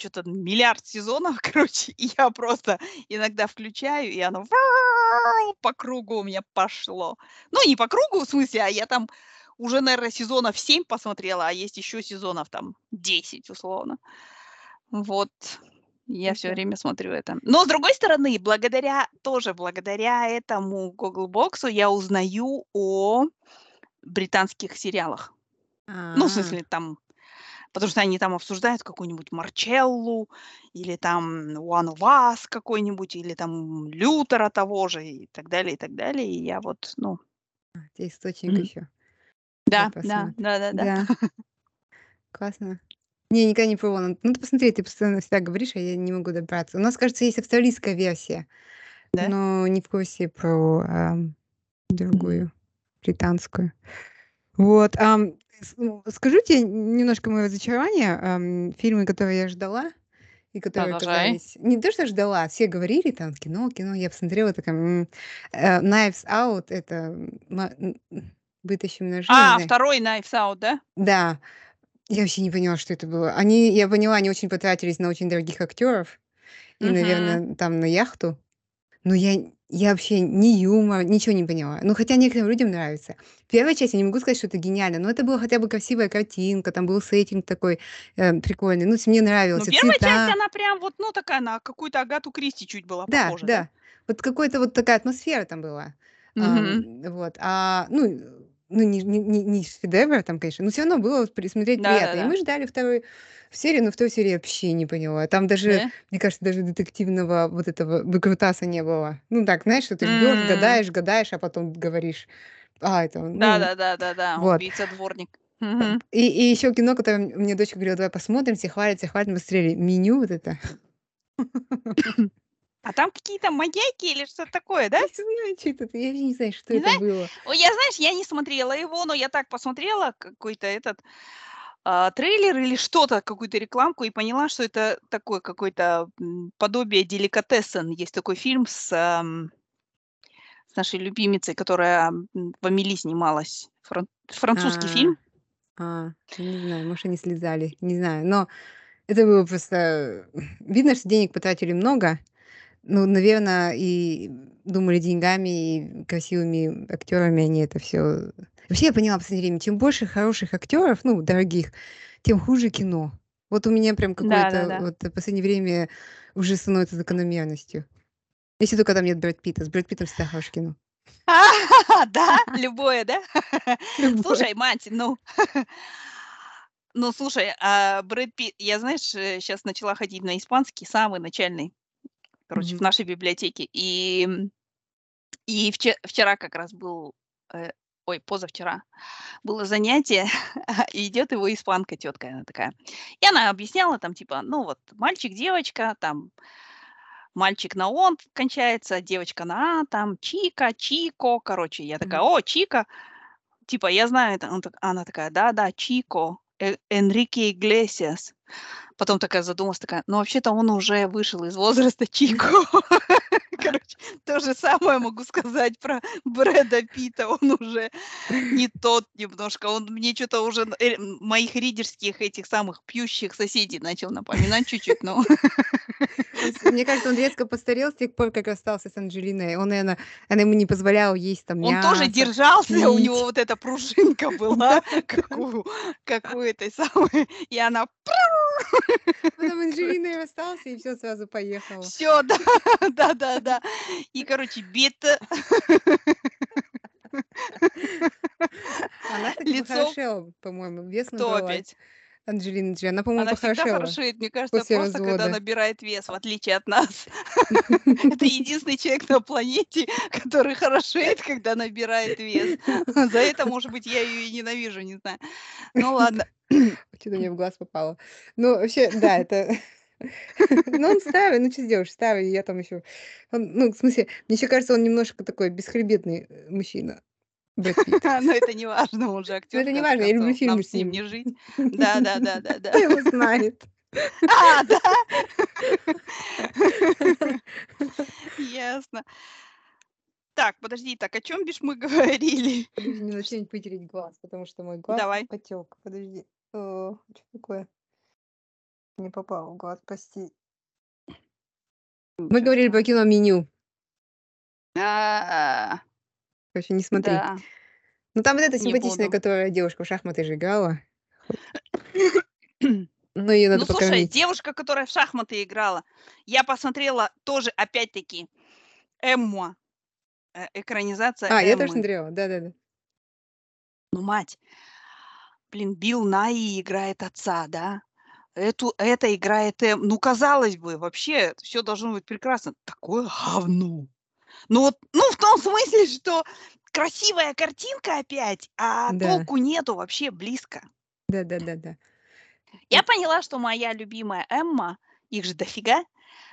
что-то миллиард сезонов, <laughs> короче, и я просто иногда включаю, и оно по кругу у меня пошло. Ну, не по кругу, в смысле, а я там уже, наверное, сезонов 7 посмотрела, а есть еще сезонов там 10, условно. Вот. Я все время смотрю это. Но, с другой стороны, благодаря, тоже благодаря этому Google Боксу я узнаю о британских сериалах. Ну, в А, смысле, там, потому что они там обсуждают какую-нибудь Марчеллу, или там One of Us какой-нибудь, или там Лютера того же, и так далее, и так далее. И я вот, ну, это источник Мгм. еще да, да, да, да, да. <laughs> Да, классно. Не, никогда не пробовала. Н надо посмотреть, ты постоянно всегда говоришь, а я не могу добраться. У нас, кажется, есть австралийская версия, Да? но не в курсе про, ам, другую, британскую. Вот, ну, скажу тебе немножко моё разочарование, фильмы, которые я ждала и которые Продолжай. оказались не то, что ждала, все говорили там: "Кино, кино". Я посмотрела, такая. Э, "Knives Out"- это, "Вытащим ножи", А, второй Knives Out, да? Да. Я вообще не поняла, что это было. Они, я поняла, они очень потратились на очень дорогих актёров и, Мгм. наверно, там на яхту. Но я я вообще ни юмор, ничего не поняла. Ну, хотя некоторым людям нравится. Первая часть, я не могу сказать, что это гениально, но это была хотя бы красивая картинка, там был сеттинг такой, э, прикольный. Ну, мне нравилось, Ну, первая часть, цвета. она прям вот, ну, такая на какую-то Агату Кристи чуть была Да, похожа, да? да. Вот какой-то вот такая атмосфера там была. Мгм. Ам, вот, а, ну, ну, не не не не шедевр там, конечно, но всё равно было присмотреть приятно. И Да-да-да. мы ждали второй серии, но второй серии вообще не поняла. Там даже, Да? мне кажется, даже детективного вот этого выкрутаса не было. Ну, так, знаешь, что ты ждёшь, М. гадаешь, гадаешь, а потом говоришь: "А, это он". Ну, Да-да-да-да-да, вот. убийца-дворник. Э, и и ещё кино, которое мне дочка говорила: "Давай посмотрим". Все хвалят, все хвалят. Мы смотрели "Меню" вот это. <laughs> А там какие-то маньяки или что-то такое, да? Не знаю, чё это, я не знаю, что Не это знаешь? было. Ой, я, знаешь, я не смотрела его, но я так посмотрела какой-то этот, а, трейлер или что-то, какую-то рекламку и поняла, что это такое какое-то, подобие деликатесен. Есть такой фильм с, ам с нашей любимицей, которая, в "Амели" снималась. Фран французский А, фильм. а, не знаю, может, они слезали, не знаю. Но это было просто видно, что денег потратили много. Ну, наверно, и думали деньгами и красивыми актёрами они это всё Вообще, я поняла в последнее время, чем больше хороших актёров, ну, дорогих, тем хуже кино. Вот у меня прям какое-то Да-да-да. вот в последнее время уже становится закономерностью. Если только там нет Брэд Питта. С Брэд Питтом всегда хорошее кино. <laughs> Да? <laughs> Любое, да? <laughs> Любое. Слушай, мать, ну ну, слушай, а Брэд Питт я, знаешь, э, щас начала ходить на испанский, самый начальный, короче, в Мгм. нашей библиотеке. И, и вче вчера как раз был, э, ой, позавчера было занятие, <laughs> и идёт его испанка, тётка она такая. И она объясняла там, типа, ну, вот мальчик, девочка, там мальчик на "он" кончается, девочка на "а", там Чика, Чико. Короче, я такая. "О, Чика". Типа, я знаю это. Он так она такая: "Да-да, Чико, э Энрике Иглесиас". Потом такая задумалась, такая: "Ну, вообще-то он уже вышел из возраста Чико". <laughs> Короче, то же самое могу сказать про Брэда Питта. Он уже не тот немножко. Он мне чё-то уже э, моих ридерских этих самых пьющих соседей начал напоминать чуть-чуть, но мне кажется, он резко постарел с тех пор, как расстался с Анджелиной. Он, наверно, она ему не позволяла есть там Он тоже мясо, держался, у него пить. вот эта пружинка была, <laughs> как у как у этой самой, и она Потом <laughs> Анджелиной расстался, и всё, сразу поехало. Всё, да, <laughs> да-да-да. И, короче, бит Она, <laughs> кстати, лицо похорошела, по-моему, вес Кто набрала. опять? Анджелина Джоли. Она, по-моему, Она всегда похорошела хорошеет, мне кажется, после просто когда развода. набирает вес, в отличие от нас. <laughs> Это единственный человек на планете, который хорошеет, когда набирает вес. За это, может быть, я её и ненавижу, не знаю. Ну ладно. <clears throat> Чё-то мне в глаз попало. Ну, вообще, да, это <laughs> Ну, он старый, ну, чё сделаешь, старый. Я там он, ну, в смысле, мне ещё кажется, он немножко такой бесхребетный, э, мужчина, Брэд <laughs> Питт. Но это неважно, он же Но в это конце неважно, я люблю фильмы с ним не жить. <laughs> Да-да-да-да-да. Кто его знает? <laughs> А, да? Ясно. Так, подожди, так о чём бишь мы говорили? Подожди, мне надо вытереть глаз, потому что мой глаз Давай. потёк. Подожди. Э, чё такое? Не попало в глаз, прости. Мы говорили про кино "Меню". А. Короче, не смотри. Да. Ну, там вот эта симпатичная, которая девушка в шахматы же играла. <coughs> Ну, надо слушай, покормить. девушка, которая в шахматы играла, я посмотрела тоже, опять-таки, "Эмму", э, экранизация А, я тоже "Эммы". смотрела. Да-да-да. Ну, мать блин, Билл Найи играет отца, да? Эту это играет Эм ну, казалось бы, вообще всё должно быть прекрасно. Такое говно! Ну вот, ну, в том смысле, что красивая картинка опять, а Да. толку нету вообще близко. Да-да-да-да. Я М. поняла, что моя любимая Эмма, их же дофига,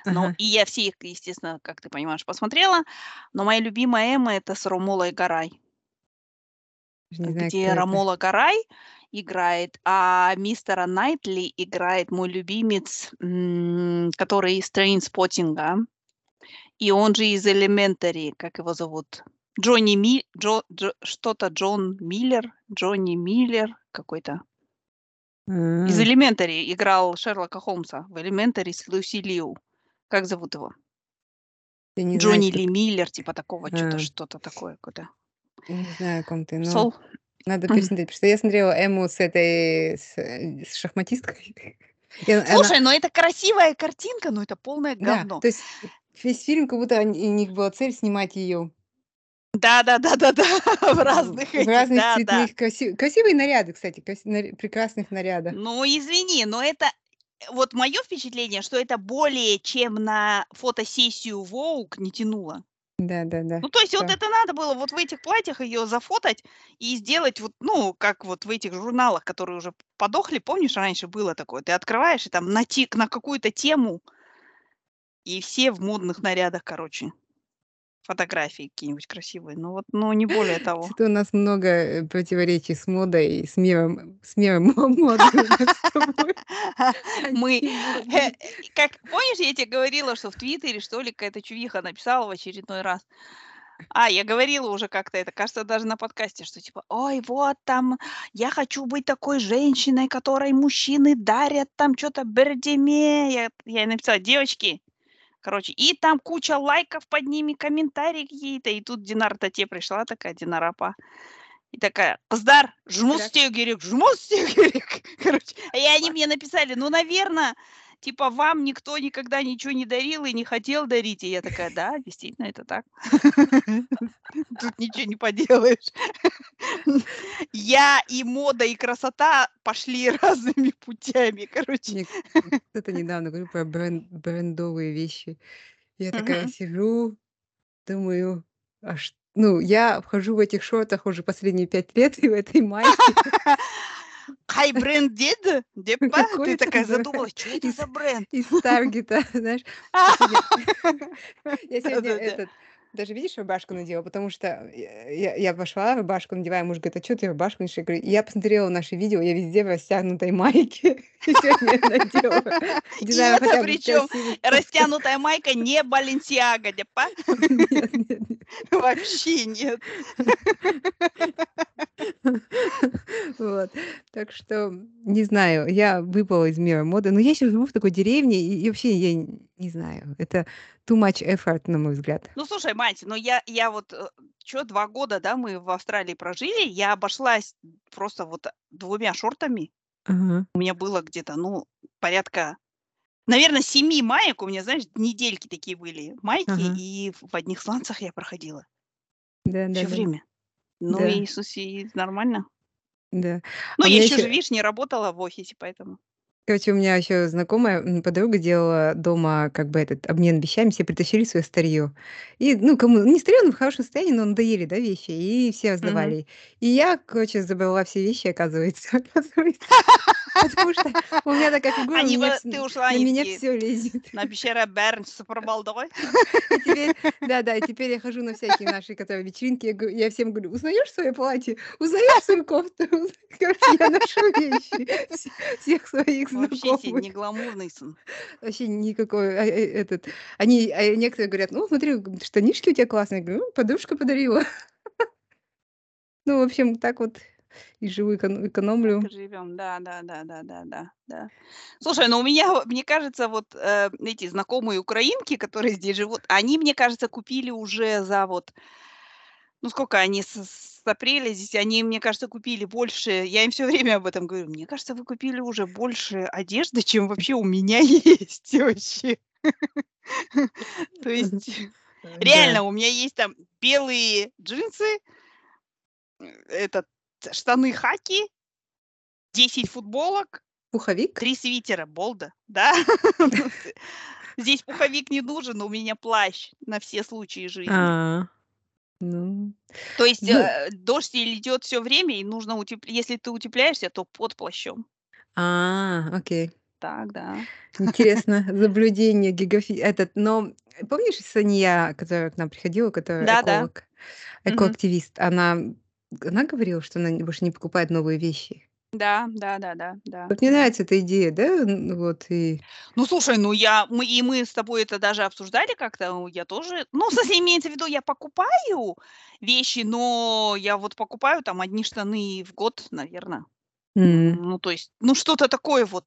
но Ага. и я все их, естественно, как ты понимаешь, посмотрела, но моя любимая Эмма это с Ромолой Гарай, не знаю, где кто это. Гарай играет, а мистера Найтли играет мой любимец, который из Trainspotting а, и он же из Elementary, как его зовут? Джонни Ми... Джо... Джо- Что-то Джон Миллер, Джонни Миллер какой-то. Из А, Elementary играл Шерлока Холмса в Elementary с Люси Лиу. Как зовут его? Я не Джонни кто Ли это. Миллер, типа такого, что-то, А, что-то такое какое-то. не знаю, о ком ты, но Сол? надо пересмотреть, потому что я смотрела Эмму с этой, с, э, с шахматисткой. <laughs> И она, Слушай, ну это красивая картинка, но это полное да, говно. то есть весь фильм, как будто они- у них была цель снимать ее Да, да, да, да, да, в разных в этих, разных да, да. цветных, красив- красивые наряды, кстати, краси- нари- прекрасных нарядах. Ну, извини, но это вот мое впечатление, что это более чем на фотосессию Vogue не тянуло. Да, да, да. Ну, то есть вот Да. это надо было вот в этих платьях ее зафотать и сделать вот, ну, как вот в этих журналах, которые уже подохли, помнишь, раньше было такое, ты открываешь и там на, на какую-то тему, и все в модных нарядах, короче, фотографии какие-нибудь красивые. Ну вот, ну не более <laughs> того. Что-то у нас много э, противоречий с модой и с миром, с миром <laughs> мо- моды. <laughs> Мы, э, как, помнишь, я тебе говорила, что в Твиттере, что ли, какая-то чувиха написала в очередной раз, А, я говорила уже как-то это, кажется, даже на подкасте, что типа, ой, вот там, я хочу быть такой женщиной, которой мужчины дарят там что-то бердеме. Я, я ей написала, девочки, короче, и там куча лайков под ними, комментарии какие-то. И тут Динар Тате пришла такая, Динарапа. И такая, Паздар, жму Так. стегерик, жму стегерик. <laughs> Короче, и они мне написали, ну, наверное, типа, вам никто никогда ничего не дарил и не хотел дарить. И я такая, да, действительно, это так. <laughs> Тут ничего не поделаешь. <laughs> Я и мода, и красота пошли <laughs> разными путями, короче. Кто-то недавно говорил про брен- брендовые вещи. Я такая сижу, думаю, а ш- ну, я вхожу в этих шортах уже последние пять лет и в этой майке. Хай бренд дед, депа, Какой ты такая задумалась, что это за бренд? из Таргета, <laughs> знаешь. А, Я сегодня этот, даже видишь, рубашку надела, потому что я, я- я пошла, рубашку надеваю, муж говорит, а что ты рубашку надеваешь? Я говорю, я посмотрела наши видео, я везде в растянутой майке. <laughs> И сегодня надела. И это причем растянутая майка не Баленсиага, депа? <laughs> Нет. <laughs> Вообще нет. Вот. Так что, не знаю, я выпала из мира моды. Но я сейчас живу в такой деревне, и, вообще я не знаю. Это too much effort, на мой взгляд. Ну, слушай, мать, ну я, я вот, что, два года, да, мы в Австралии прожили, я обошлась просто вот двумя шортами. Ага. У меня было где-то, ну, порядка, наверное, семи маек. У меня, знаешь, недельки такие были. Майки, Ага. и в одних сланцах я проходила Да, да, все да. время. Ну, Да. Иисус, и нормально. Да. Ну, А я еще еще, же, видишь, не работала в офисе, поэтому. Короче, у меня еще знакомая м, подруга делала дома как бы этот обмен вещами, все притащили свое старье. И, ну, кому, не старье, но в хорошем состоянии, но надоели, да, вещи, и все Мгм. раздавали. И я, короче, забрала все вещи, оказывается, <laughs> оказывается. Потому что у меня такая фигура, Они мне бы, вс- ты ушла, на они меня такие, все лезет. на пещера Берн с пробалдой. <laughs> И теперь, да, да, и теперь я хожу на всякие наши, которые вечеринки, я, говорю- я всем говорю, узнаешь свое платье, узнаешь свою кофту, Уз- <laughs> короче, я ношу вещи вс- всех своих Вообще себе не гламурный сын. Вообще никакой, а, э, этот, они, а некоторые говорят, ну, смотри, штанишки у тебя классные, я говорю, ну, подружка подарила. <laughs> Ну, в общем, так вот и живу, эконом- экономлю. Так живем, да, да, да, да, да, да, да. Слушай, ну у меня, <laughs> мне кажется, вот э, эти знакомые украинки, которые здесь живут, они, мне кажется, купили уже за вот, ну сколько они с, с апреля здесь, они, мне кажется, купили больше, я им все время об этом говорю, мне кажется, вы купили уже больше одежды, чем вообще у меня <laughs> есть вообще. <laughs> То есть, Да. реально, у меня есть там белые джинсы, э, этот, штаны хаки, 10 футболок, Пуховик? Три свитера, болда, да? <laughs> Здесь пуховик не нужен, у меня плащ на все случаи жизни. Ну, То есть ну, э, дождь идет все время, и нужно утеплять. Если ты утепляешься, то под плащом. А, окей. Так, да. Интересно, <laughs> наблюдение гигафи этот, но помнишь Сания, которая к нам приходила, которая Да-да. эколог, Мгм. экоактивист? Она она говорила, что она больше не покупает новые вещи. Да, да-да-да, да, Вот мне да. нравится эта идея, да, н вот и Ну, слушай, ну я мы и мы с тобой это даже обсуждали как-то. У я тоже ну, в смысле, имеется в виду, я покупаю вещи, но я вот покупаю там одни штаны в год, наверно. М. Ну, то есть, ну, что-то такое вот,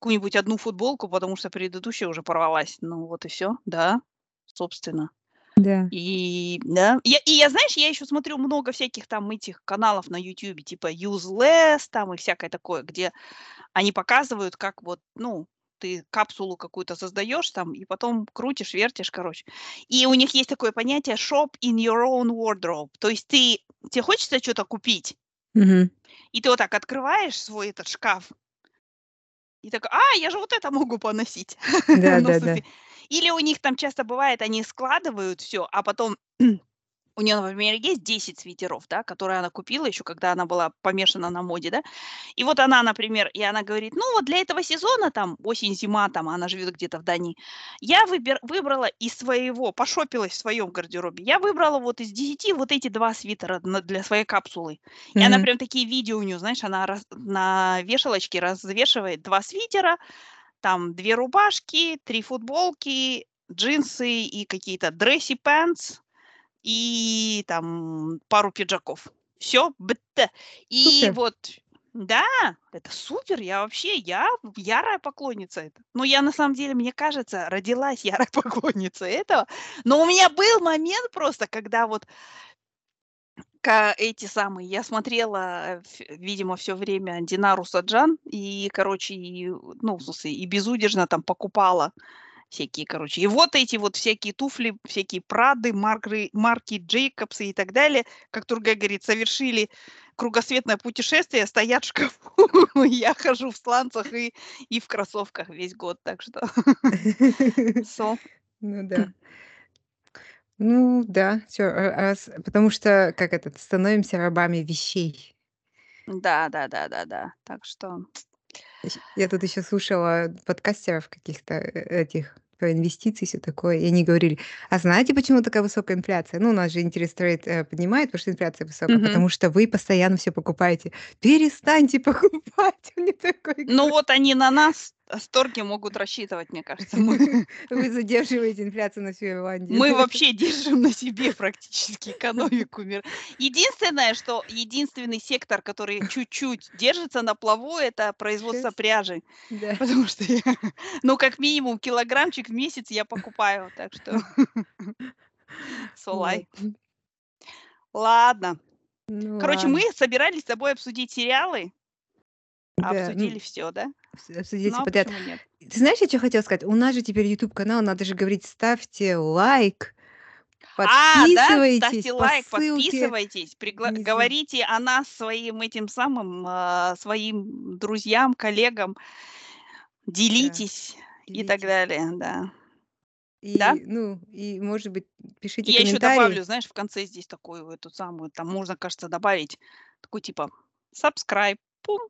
какую-нибудь одну футболку, потому что предыдущая уже порвалась. Ну, вот и всё. Да, собственно. Да. И да. Я и я, знаешь, я еще смотрю много всяких там этих каналов на "Ютубе", типа Useless там и всякое такое, где они показывают, как вот, ну, ты капсулу какую-то создаешь там и потом крутишь, вертишь, короче. И у них есть такое понятие shop in your own wardrobe. То есть ты те хочется чё-то купить Мгм. и ты вот так открываешь свой этот шкаф и такой: "А, я же вот это могу поносить". <laughs> Ну, в Да-да-да. Или у них там часто бывает, они складывают всё, а потом <clears throat> у неё, например, есть 10 свитеров, да, которые она купила еще, когда она была помешана на моде, да. И вот она, например, и она говорит: "Ну, вот для этого сезона, там, осень-зима", там, она живет где-то в Дании, "я выбер выбрала из своего, пошопилась в своем гардеробе, я выбрала вот из 10 вот эти 2 свитера для своей капсулы". И она прям такие видео у неё, знаешь, она раз на вешалочке развешивает 2 свитера, там 2 рубашки, 3 футболки, джинсы и какие-то dressy pants и там пару пиджаков. Всё, бт. И Супер. вот да, это супер. Я вообще, я ярая поклонница это. Но я на самом деле, мне кажется, родилась <laughs> ярой поклонницей этого. Но у меня был момент просто, когда вот ка эти самые, я смотрела, видимо, всё время Динару Саджан и, короче, и, ну, в смысле, и безудержно там покупала всякие, короче. И вот эти вот всякие туфли, всякие Прады, маркры марки Джейкобсы и так далее, как другая говорит, совершили кругосветное путешествие, стоят в шкафу. <laughs> Я хожу в сланцах и и в кроссовках весь год, так что <laughs> Ну да. Ну да, всё, а раз потому что, как этот, становимся рабами вещей. Да, да-да-да-да. Так что я тут еще слушала подкастеров каких-то, э, этих про инвестиции, всё такое, и они говорили: "А знаете, почему такая высокая инфляция? Ну, у нас же interest rate, э, поднимают, потому что инфляция высокая, Мгм. потому что вы постоянно всё покупаете". Перестаньте покупать! <laughs> Мне такой Ну, вот они на нас с торги могут рассчитывать, мне кажется. <laughs> Мы Вы задерживаете инфляцию на всю Ирландию. мы <laughs> вообще держим на себе практически экономику мира. Единственное, что единственный сектор, который чуть-чуть держится на плаву- это производство пряжи. Да. Потому что я, <laughs> ну, как минимум килограммчик в месяц я покупаю, так что Вот. lie. Ладно. Ну Короче, ладно. мы собирались с тобой обсудить сериалы. Да, Обсудили ну всё, да? обс обсудить Ну, а подряд. почему нет? Ты знаешь, я чё хотела сказать? У нас же теперь "Ютуб"-канал, надо же говорить: ставьте лайк, А, да? подписывайтесь Ставьте по лайк, ссылке подписывайтесь, пригла внизу. говорите о нас своим этим самым, а, своим друзьям, коллегам. Да, Делитесь и так далее, да. Да? И, ну, и, может быть, пишите Я еще добавлю, знаешь, в конце здесь такую эту самую, там можно, кажется, добавить такой типа subscribe, пум.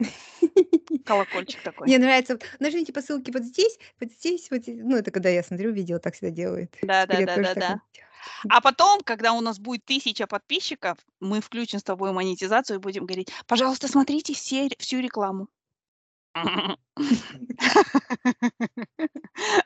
<laughs> Колокольчик такой. Мне нравится вот нажмите по ссылке вот здесь, вот здесь, вот здесь. Ну, это когда я смотрю видео, так всегда делают. Тоже так Да-да-да-да-да. буду делать. А потом, когда у нас будет 1000 подписчиков, мы включим с тобой монетизацию и будем говорить: "Пожалуйста, смотрите все всю рекламу". <laughs>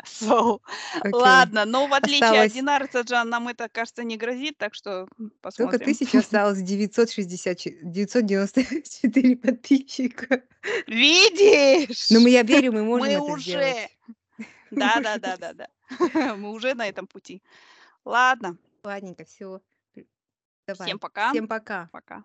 So, Окей. ладно, но в отличие от Осталось Динары Саджан нам это, кажется, не грозит, так что, посмотрим. 1000 <laughs> осталось, 960 че 994 подписчика. Видишь? Но мы я верю, мы можем Мы это уже сделать. Мы можем это Да-да-да-да-да. <laughs> Мы уже на этом пути. Ладно. Ладненько, всё. П давай. Всем пока. Всем пока. Пока.